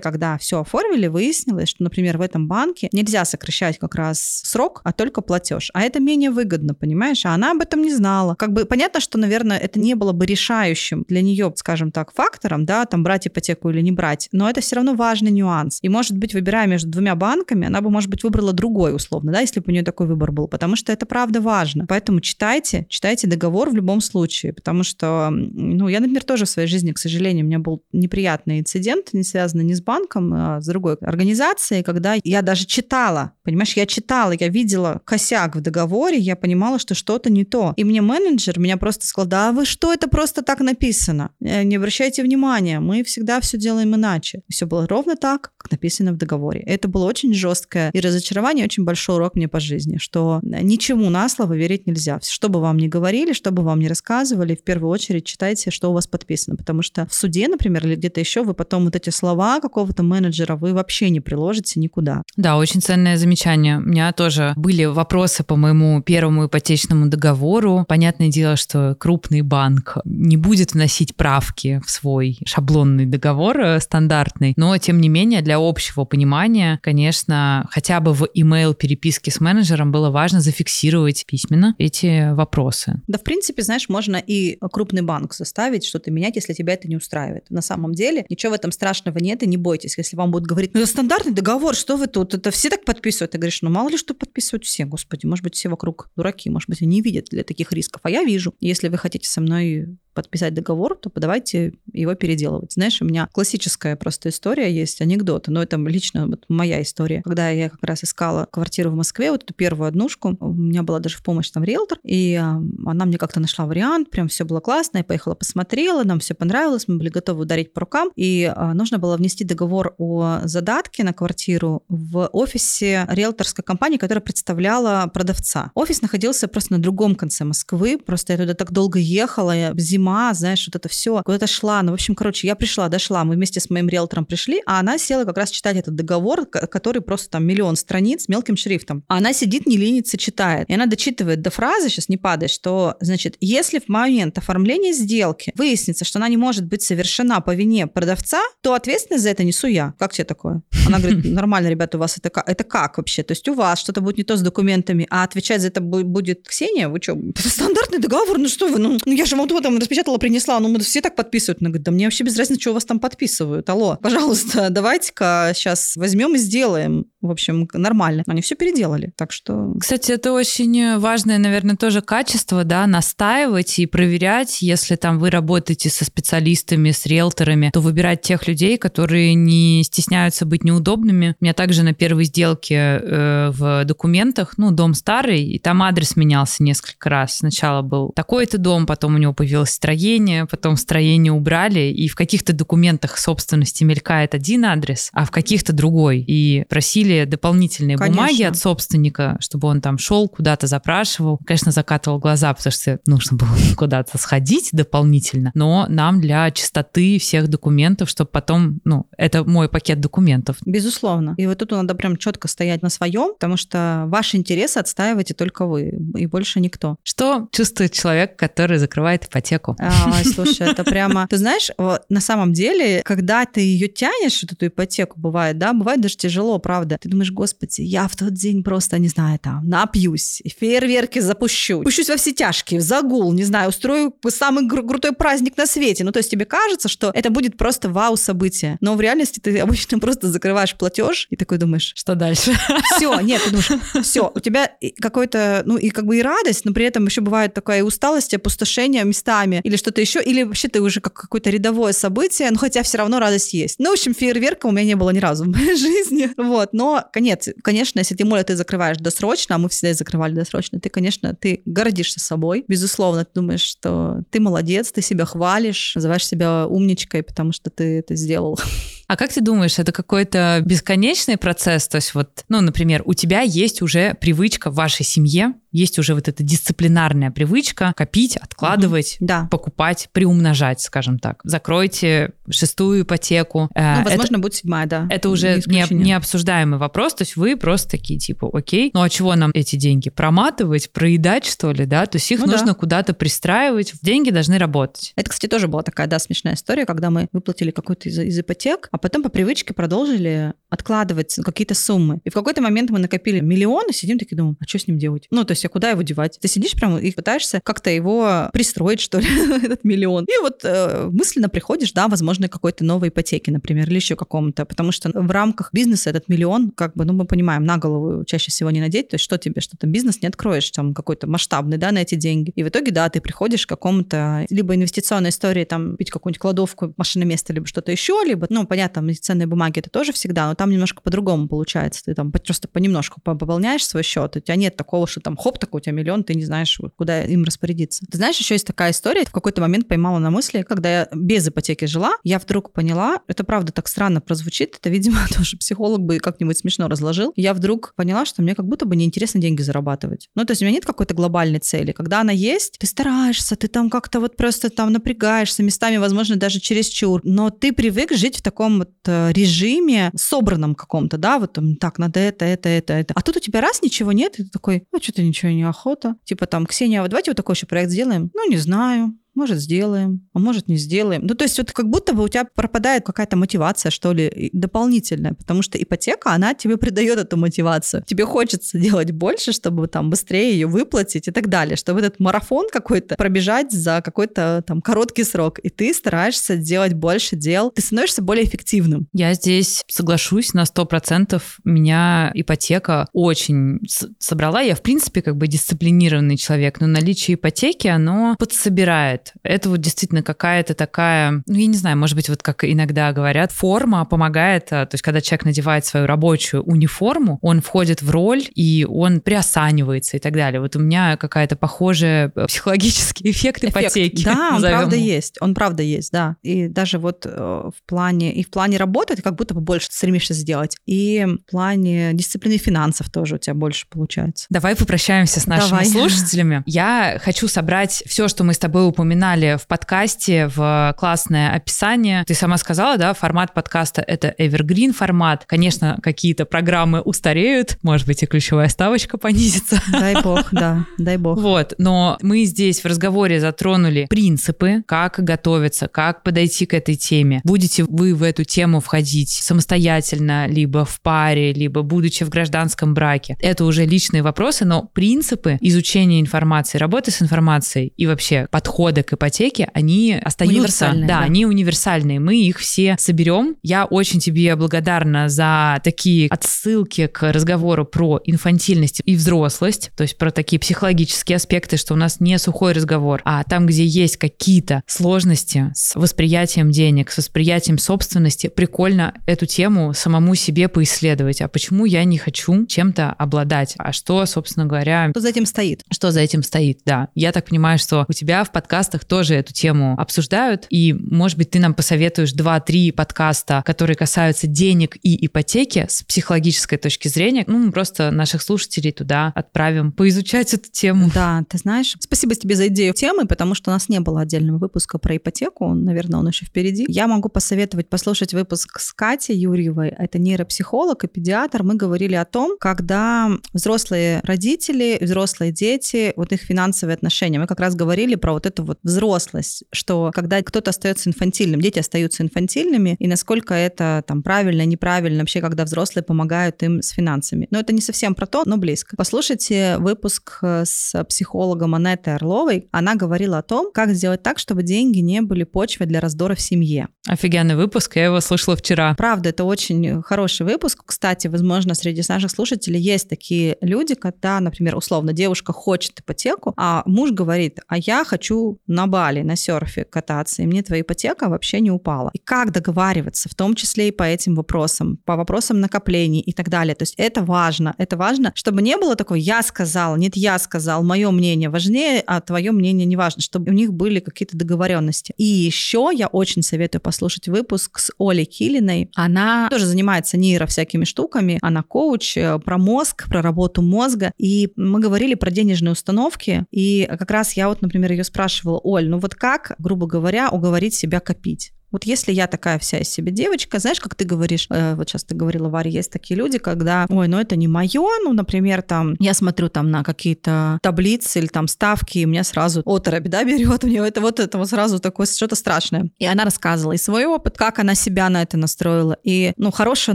когда все оформили, выяснилось, что, например, в этом банке нельзя сокращать как раз срок, а только платеж. А это менее выгодно, понимаешь? А она об этом не знала. Как бы понятно, что, наверное, это не было бы решающим для нее, скажем так, фактором, да, там брать ипотеку или не брать, но это все равно важный нюанс. И, может быть, выбирая между двумя банками, она бы, может быть, выбрала другой условно, да, если бы у нее такой выбор был, потому что это правда важно. Поэтому читайте, читайте договор в любом случае, потому что, ну, я, например, тоже в своей жизни, к сожалению, у меня был неприятный инцидент, не связанный ни с банком, с другой организацией, когда я даже читала, понимаешь, я читала, я видела косяк в договоре, я понимала, что что-то не то. И мне менеджер меня просто сказал, да вы что, это просто так написано. Э, не обращайте внимания, мы всегда все делаем иначе. Все было ровно так, как написано в договоре. Это было очень жесткое и разочарование, очень большой урок мне по жизни, что ничему на слово верить нельзя. Что бы вам ни говорили, что бы вам ни рассказывали, в первую очередь читайте, что у вас подписано, потому что в суде, например, или где-то еще вы потом вот эти слова какого-то менеджера вы вообще не приложите никуда. Да, очень ценное замечание. У меня тоже были вопросы по моему первому ипотечному договору. Понятное дело, что крупный банк не будет вносить правки в свой шаблонный договор э, стандартный, но тем не менее для общего понимания, конечно, хотя бы в email переписке с менеджером было важно зафиксировать письменно эти вопросы. Да, в принципе, знаешь, можно и крупный банк заставить что-то менять, если тебя это не устраивает. На самом деле ничего в этом страшного нет, и не бойтесь, если вам будут говорить, ну это стандартный договор, что вы тут, это все так подписывают. Ты говоришь, ну мало ли что подписывают все, господи, может быть, все вокруг дураки, может быть, они не видят для таких рисков, а я вижу. Если вы хотите со мной подписать договор, то подавайте его переделывать. Знаешь, у меня классическая просто история есть, анекдоты, но это лично вот моя история. Когда я как раз искала квартиру в Москве, вот эту первую однушку, у меня была даже в помощь там риэлтор, и а, она мне как-то нашла вариант, прям все было классно, я поехала посмотрела, нам все понравилось, мы были готовы ударить по рукам, и а, нужно было внести договор о задатке на квартиру в офисе риэлторской компании, которая представляла продавца. Офис находился просто на другом конце Москвы, просто я туда так долго ехала, я зима знаешь, вот это все, куда-то шла. Ну, в общем, короче, я пришла, дошла, мы вместе с моим риэлтором пришли, а она села как раз читать этот договор, который просто там миллион страниц мелким шрифтом. А она сидит, не ленится, читает. И она дочитывает до фразы, сейчас не падает, что, значит, если в момент оформления сделки выяснится, что она не может быть совершена по вине продавца, то ответственность за это несу я. Как тебе такое? Она говорит, нормально, ребята, у вас это как? Это как вообще? То есть у вас что-то будет не то с документами, а отвечать за это будет Ксения? Вы что? Это стандартный договор, ну что вы? Ну, ну я же вам там распечатала, принесла, ну мы все так подписывают. Она говорит, да мне вообще без разницы, что у вас там подписывают. Алло, пожалуйста, давайте-ка сейчас возьмем и сделаем. В общем, нормально. Они все переделали, так что... Кстати, это очень важное, наверное, тоже качество, да, настаивать и проверять, если там вы работаете со специалистами, с риэлторами, то выбирать тех людей, которые не стесняются быть неудобными. У меня также на первой сделке э, в документах, ну, дом старый, и там адрес менялся несколько раз. Сначала был такой-то дом, потом у него появилось строение, потом строение убрали, и в каких-то документах собственности мелькает один адрес, а в каких-то другой. И просили дополнительные Конечно. бумаги от собственника, чтобы он там шел куда-то запрашивал. Конечно, закатывал глаза, потому что нужно было куда-то сходить дополнительно, но нам для чистоты всех документов, чтобы потом, ну, это мой пакет документов. Безусловно. И вот тут надо прям четко стоять на своем, потому что ваши интересы отстаиваете только вы, и больше никто. Что чувствует человек, который закрывает ипотеку? Ипотеку. А, слушай, это прямо... Ты знаешь, на самом деле, когда ты ее тянешь, эту ипотеку, бывает, да, бывает даже тяжело, правда. Ты думаешь, господи, я в тот день просто, не знаю, там, напьюсь, фейерверки запущу, пущусь во все тяжкие, в загул, не знаю, устрою самый крутой праздник на свете. Ну, то есть тебе кажется, что это будет просто вау-событие. Но в реальности ты обычно просто закрываешь платеж и такой думаешь... Что дальше? Все, нет, ты думаешь, все, у тебя какой-то, ну, и как бы и радость, но при этом еще бывает такая усталость, опустошение местами или что-то еще, или вообще ты уже как какое-то рядовое событие, но хотя все равно радость есть. Ну, в общем, фейерверка у меня не было ни разу в моей жизни. Вот, но, конец, конечно, если тем более ты закрываешь досрочно, а мы всегда закрывали досрочно, ты, конечно, ты гордишься собой, безусловно, ты думаешь, что ты молодец, ты себя хвалишь, называешь себя умничкой, потому что ты это сделал. А как ты думаешь, это какой-то бесконечный процесс? То есть вот, ну, например, у тебя есть уже привычка в вашей семье, есть уже вот эта дисциплинарная привычка копить, откладывать, угу, да. покупать, приумножать, скажем так. Закройте шестую ипотеку. Э, ну, возможно, это, будет седьмая, да. Это уже не, не обсуждаемый вопрос, то есть вы просто такие типа, окей, ну а чего нам эти деньги? Проматывать, проедать, что ли, да? То есть их ну, нужно да. куда-то пристраивать, деньги должны работать. Это, кстати, тоже была такая, да, смешная история, когда мы выплатили какой-то из, из ипотек, а потом по привычке продолжили откладывать какие-то суммы. И в какой-то момент мы накопили миллион, и сидим такие думаем, а что с ним делать? Ну, то есть а куда его девать? Ты сидишь прямо и пытаешься как-то его пристроить, что ли, этот миллион. И вот э, мысленно приходишь, да, возможно, какой-то новой ипотеки, например, или еще какому-то, потому что в рамках бизнеса этот миллион, как бы, ну, мы понимаем, на голову чаще всего не надеть, то есть что тебе, что там бизнес не откроешь, там какой-то масштабный, да, на эти деньги. И в итоге, да, ты приходишь к какому-то либо инвестиционной истории, там, пить какую-нибудь кладовку, машинное место, либо что-то еще, либо, ну, понятно, ценные бумаги это тоже всегда, но там немножко по-другому получается. Ты там просто понемножку пополняешь свой счет, у тебя нет такого, что там хоп, такой у тебя миллион, ты не знаешь, куда им распорядиться. Ты знаешь, еще есть такая история, в какой-то момент поймала на мысли, когда я без ипотеки жила, я вдруг поняла, это правда так странно прозвучит, это, видимо, тоже психолог бы как-нибудь смешно разложил. Я вдруг поняла, что мне как будто бы неинтересно деньги зарабатывать. Ну, то есть у меня нет какой-то глобальной цели. Когда она есть, ты стараешься, ты там как-то вот просто там напрягаешься, местами, возможно, даже через чур, но ты привык жить в таком вот э, режиме собранном каком-то, да, вот там, так, надо это, это, это, это. А тут у тебя раз ничего нет, и ты такой, ну, что-то ничего не охота. Типа там, Ксения, давайте вот такой еще проект сделаем. Ну, не знаю. Может, сделаем, а может, не сделаем. Ну, то есть вот как будто бы у тебя пропадает какая-то мотивация, что ли, дополнительная, потому что ипотека, она тебе придает эту мотивацию. Тебе хочется делать больше, чтобы там быстрее ее выплатить и так далее, чтобы этот марафон какой-то пробежать за какой-то там короткий срок, и ты стараешься делать больше дел, ты становишься более эффективным. Я здесь соглашусь на сто процентов. Меня ипотека очень собрала. Я, в принципе, как бы дисциплинированный человек, но наличие ипотеки, оно подсобирает это вот действительно какая-то такая, ну, я не знаю, может быть, вот как иногда говорят, форма помогает, а, то есть когда человек надевает свою рабочую униформу, он входит в роль, и он приосанивается и так далее. Вот у меня какая-то похожая э, психологический эффект, эффект. ипотеки. Да, он правда есть, он правда есть, да. И даже вот э, в плане, и в плане работы ты как будто бы больше стремишься сделать, и в плане дисциплины финансов тоже у тебя больше получается. Давай попрощаемся с нашими Давай. слушателями. Я хочу собрать все, что мы с тобой упомянули упоминали в подкасте в классное описание. Ты сама сказала, да, формат подкаста — это evergreen формат. Конечно, какие-то программы устареют, может быть, и ключевая ставочка понизится. Дай бог, да, дай бог. Вот, но мы здесь в разговоре затронули принципы, как готовиться, как подойти к этой теме. Будете вы в эту тему входить самостоятельно, либо в паре, либо будучи в гражданском браке. Это уже личные вопросы, но принципы изучения информации, работы с информацией и вообще подхода подходы к ипотеке, они остаются... Да, да, они универсальные. Мы их все соберем. Я очень тебе благодарна за такие отсылки к разговору про инфантильность и взрослость, то есть про такие психологические аспекты, что у нас не сухой разговор, а там, где есть какие-то сложности с восприятием денег, с восприятием собственности, прикольно эту тему самому себе поисследовать. А почему я не хочу чем-то обладать? А что, собственно говоря... Что за этим стоит? Что за этим стоит, да. Я так понимаю, что у тебя в подкасте подкастах тоже эту тему обсуждают. И, может быть, ты нам посоветуешь 2-3 подкаста, которые касаются денег и ипотеки с психологической точки зрения. Ну, мы просто наших слушателей туда отправим поизучать эту тему. Да, ты знаешь, спасибо тебе за идею темы, потому что у нас не было отдельного выпуска про ипотеку. Наверное, он еще впереди. Я могу посоветовать послушать выпуск с Катей Юрьевой. Это нейропсихолог и педиатр. Мы говорили о том, когда взрослые родители, взрослые дети, вот их финансовые отношения. Мы как раз говорили про вот эту вот взрослость, что когда кто-то остается инфантильным, дети остаются инфантильными, и насколько это там правильно, неправильно, вообще, когда взрослые помогают им с финансами. Но это не совсем про то, но близко. Послушайте выпуск э, с психологом Анеттой Орловой. Она говорила о том, как сделать так, чтобы деньги не были почвой для раздора в семье. Офигенный выпуск, я его слышала вчера. Правда, это очень хороший выпуск. Кстати, возможно, среди наших слушателей есть такие люди, когда, например, условно, девушка хочет ипотеку, а муж говорит, а я хочу на Бали, на серфе кататься, и мне твоя ипотека вообще не упала. И как договариваться, в том числе и по этим вопросам, по вопросам накоплений и так далее. То есть это важно. Это важно, чтобы не было такого «я сказал», «нет, я сказал», «мое мнение важнее, а твое мнение не важно», чтобы у них были какие-то договоренности. И еще я очень советую послушать выпуск с Олей Килиной. Она тоже занимается нейро всякими штуками. Она коуч э, про мозг, про работу мозга. И мы говорили про денежные установки. И как раз я вот, например, ее спрашивала, Оль, ну вот как, грубо говоря, уговорить себя копить? Вот если я такая вся из себя девочка, знаешь, как ты говоришь, э, вот сейчас ты говорила, Варя, есть такие люди, когда, ой, ну это не мое, ну, например, там, я смотрю там на какие-то таблицы или там ставки, и меня сразу оторопь, да, берет, у нее это вот это вот сразу такое что-то страшное. И она рассказывала и свой опыт, как она себя на это настроила. И, ну, хорошая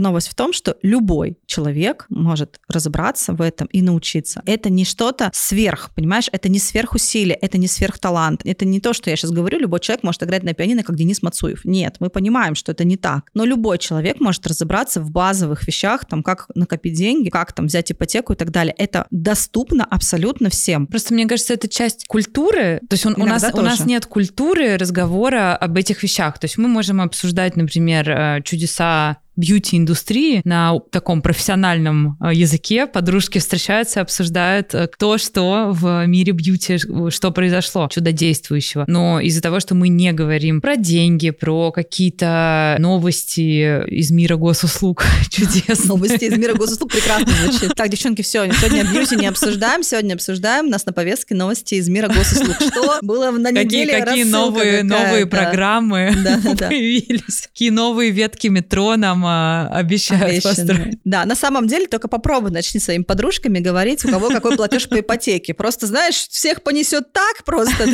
новость в том, что любой человек может разобраться в этом и научиться. Это не что-то сверх, понимаешь, это не сверхусилие, это не сверхталант, это не то, что я сейчас говорю, любой человек может играть на пианино, как Денис Мацуев. Нет, мы понимаем, что это не так. Но любой человек может разобраться в базовых вещах, там, как накопить деньги, как там взять ипотеку и так далее. Это доступно абсолютно всем. Просто мне кажется, это часть культуры. То есть он, у, нас, у нас нет культуры разговора об этих вещах. То есть мы можем обсуждать, например, э, чудеса бьюти-индустрии на таком профессиональном э, языке. Подружки встречаются, обсуждают э, кто что в мире бьюти, что произошло чудодействующего. Но из-за того, что мы не говорим про деньги, про какие-то новости из мира госуслуг чудес. Новости из мира госуслуг прекрасно звучит. Так, девчонки, все, сегодня бьюти не обсуждаем, сегодня обсуждаем, у нас на повестке новости из мира госуслуг. Что было на неделе? Какие, какие новые, новые программы появились? Какие новые ветки метро нам обещают построить. Да, на самом деле только попробуй начни своими подружками говорить, у кого какой платеж по ипотеке. Просто, знаешь, всех понесет так просто,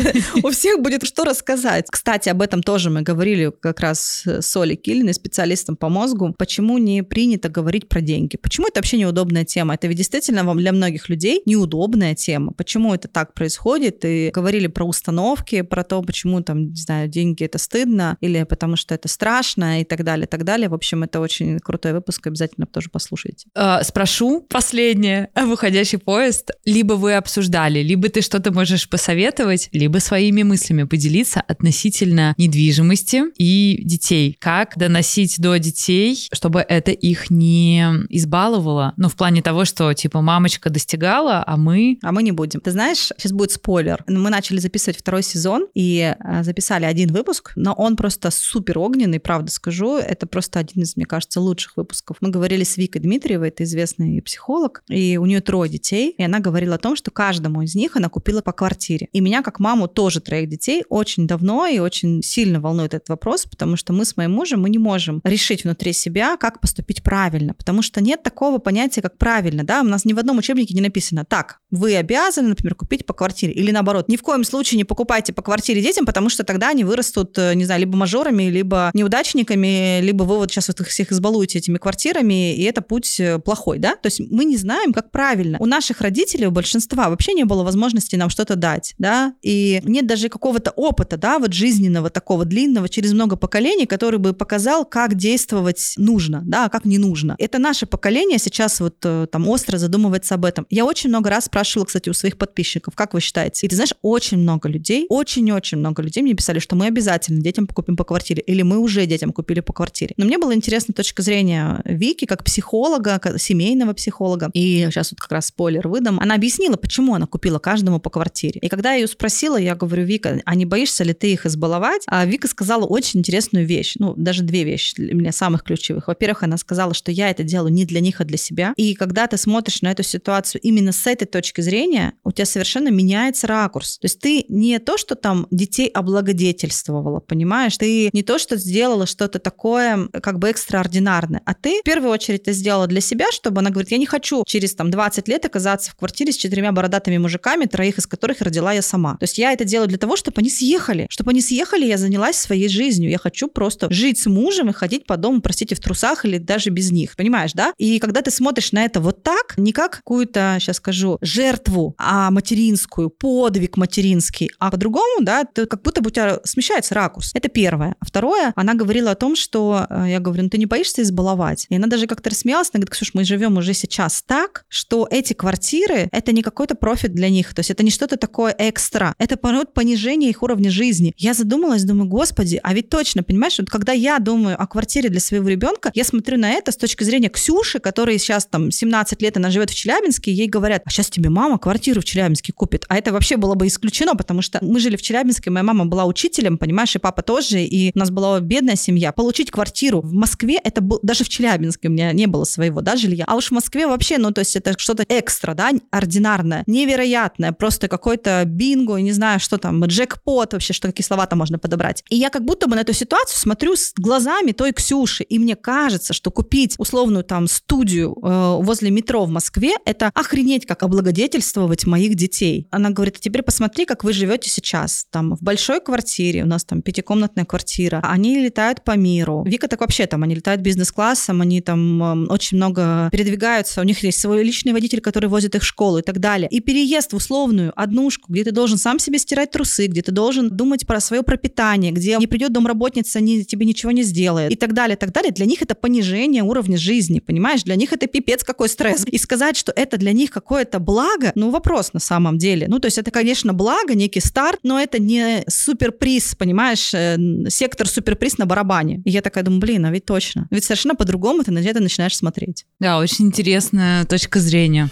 у всех будет что рассказать. Кстати, об этом тоже мы говорили как раз с Олей Килиной, специалистом по мозгу. Почему не принято говорить про деньги? Почему это вообще неудобная тема? Это ведь действительно вам для многих людей неудобная тема. Почему это так происходит? И говорили про установки, про то, почему там, не знаю, деньги это стыдно, или потому что это страшно и так далее, и так далее. В общем, это очень крутой выпуск, обязательно тоже послушайте. А, спрошу последнее. Выходящий поезд. Либо вы обсуждали, либо ты что-то можешь посоветовать, либо своими мыслями поделиться относительно недвижимости и детей. Как доносить до детей, чтобы это их не избаловало? Ну, в плане того, что, типа, мамочка достигала, а мы... А мы не будем. Ты знаешь, сейчас будет спойлер. Мы начали записывать второй сезон и а, записали один выпуск, но он просто супер огненный, правда скажу. Это просто один из, мне кажется, лучших выпусков. Мы говорили с Викой Дмитриевой, это известный психолог, и у нее трое детей, и она говорила о том, что каждому из них она купила по квартире. И меня, как маму тоже троих детей, очень давно и очень сильно волнует этот вопрос, потому что мы с моим мужем, мы не можем решить внутри себя, как поступить правильно, потому что нет такого понятия, как правильно, да, у нас ни в одном учебнике не написано, так, вы обязаны, например, купить по квартире, или наоборот, ни в коем случае не покупайте по квартире детям, потому что тогда они вырастут, э, не знаю, либо мажорами, либо неудачниками, либо вы вот сейчас вот их всех избалуете этими квартирами, и это путь э, плохой, да? То есть мы не знаем, как правильно. У наших родителей, у большинства вообще не было возможности нам что-то дать, да? И нет даже какого-то опыта, да, вот жизненного такого длинного через много поколений, который бы показал, как действовать нужно, да, а как не нужно. Это наше поколение сейчас вот э, там остро задумывается об этом. Я очень много раз спрашивала, кстати, у своих подписчиков, как вы считаете? И ты знаешь, очень много людей, очень-очень много людей мне писали, что мы обязательно детям купим по квартире, или мы уже детям купили по квартире. Но мне было интересно точка зрения Вики, как психолога, как семейного психолога, и сейчас вот как раз спойлер выдам, она объяснила, почему она купила каждому по квартире. И когда я ее спросила, я говорю, Вика, а не боишься ли ты их избаловать? А Вика сказала очень интересную вещь, ну, даже две вещи для меня самых ключевых. Во-первых, она сказала, что я это делаю не для них, а для себя. И когда ты смотришь на эту ситуацию именно с этой точки точки зрения, у тебя совершенно меняется ракурс. То есть ты не то, что там детей облагодетельствовала, понимаешь? Ты не то, что сделала что-то такое как бы экстраординарное, а ты в первую очередь это сделала для себя, чтобы она говорит, я не хочу через там 20 лет оказаться в квартире с четырьмя бородатыми мужиками, троих из которых родила я сама. То есть я это делаю для того, чтобы они съехали. Чтобы они съехали, я занялась своей жизнью. Я хочу просто жить с мужем и ходить по дому, простите, в трусах или даже без них. Понимаешь, да? И когда ты смотришь на это вот так, не как какую-то, сейчас скажу, жертву, а материнскую, подвиг материнский, а по-другому, да, то как будто бы у тебя смещается ракурс. Это первое. А второе, она говорила о том, что, э, я говорю, ну ты не боишься избаловать? И она даже как-то рассмеялась, она говорит, Ксюш, мы живем уже сейчас так, что эти квартиры, это не какой-то профит для них, то есть это не что-то такое экстра, это понижение их уровня жизни. Я задумалась, думаю, господи, а ведь точно, понимаешь, вот когда я думаю о квартире для своего ребенка, я смотрю на это с точки зрения Ксюши, которая сейчас там 17 лет, она живет в Челябинске, ей говорят, а сейчас тебе мама квартиру в Челябинске купит. А это вообще было бы исключено, потому что мы жили в Челябинске, моя мама была учителем, понимаешь, и папа тоже, и у нас была бедная семья. Получить квартиру в Москве, это был, даже в Челябинске у меня не было своего, да, жилья. А уж в Москве вообще, ну, то есть это что-то экстра, да, ординарное, невероятное, просто какой-то бинго, не знаю, что там, джекпот вообще, что какие слова там можно подобрать. И я как будто бы на эту ситуацию смотрю с глазами той Ксюши, и мне кажется, что купить условную там студию э, возле метро в Москве, это охренеть, как облагодетельствовать моих детей. Она говорит, а теперь посмотри, как вы живете сейчас. Там в большой квартире, у нас там пятикомнатная квартира, они летают по миру. Вика так вообще там, они летают бизнес-классом, они там э, очень много передвигаются, у них есть свой личный водитель, который возит их в школу и так далее. И переезд в условную однушку, где ты должен сам себе стирать трусы, где ты должен думать про свое пропитание, где не придет домработница, не, тебе ничего не сделает и так далее, так далее. Для них это понижение уровня жизни, понимаешь? Для них это пипец какой стресс. И сказать, что это для них какое-то благо, ну вопрос на самом деле. Ну то есть это, конечно, благо, некий старт, но это не суперприз, понимаешь, э, сектор суперприз на барабане. И я такая думаю, блин, а ведь точно. Ведь совершенно по-другому ты на это начинаешь смотреть. Да, очень интересная точка зрения.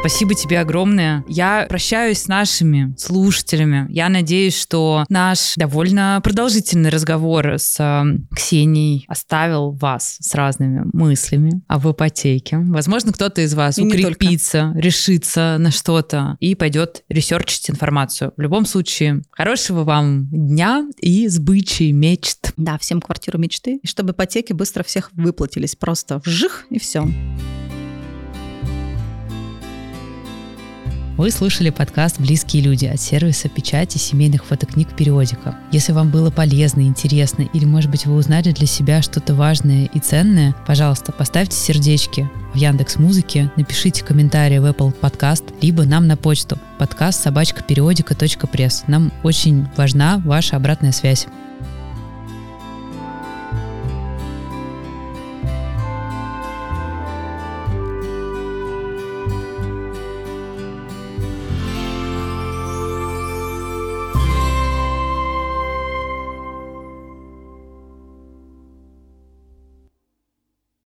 Спасибо тебе огромное. Я прощаюсь с нашими слушателями. Я надеюсь, что наш довольно продолжительный разговор с э, Ксенией оставил вас с разными мыслями об ипотеке. Возможно, кто-то из вас и укрепится, решится на что-то и пойдет ресерчить информацию. В любом случае, хорошего вам дня и сбычи мечт. Да, всем квартиру мечты. И чтобы ипотеки быстро всех выплатились. Просто вжих и все. Вы слушали подкаст «Близкие люди» от сервиса печати семейных фотокниг «Периодика». Если вам было полезно, интересно или, может быть, вы узнали для себя что-то важное и ценное, пожалуйста, поставьте сердечки в Яндекс Музыке, напишите комментарии в Apple Podcast, либо нам на почту подкаст собачка. Нам очень важна ваша обратная связь.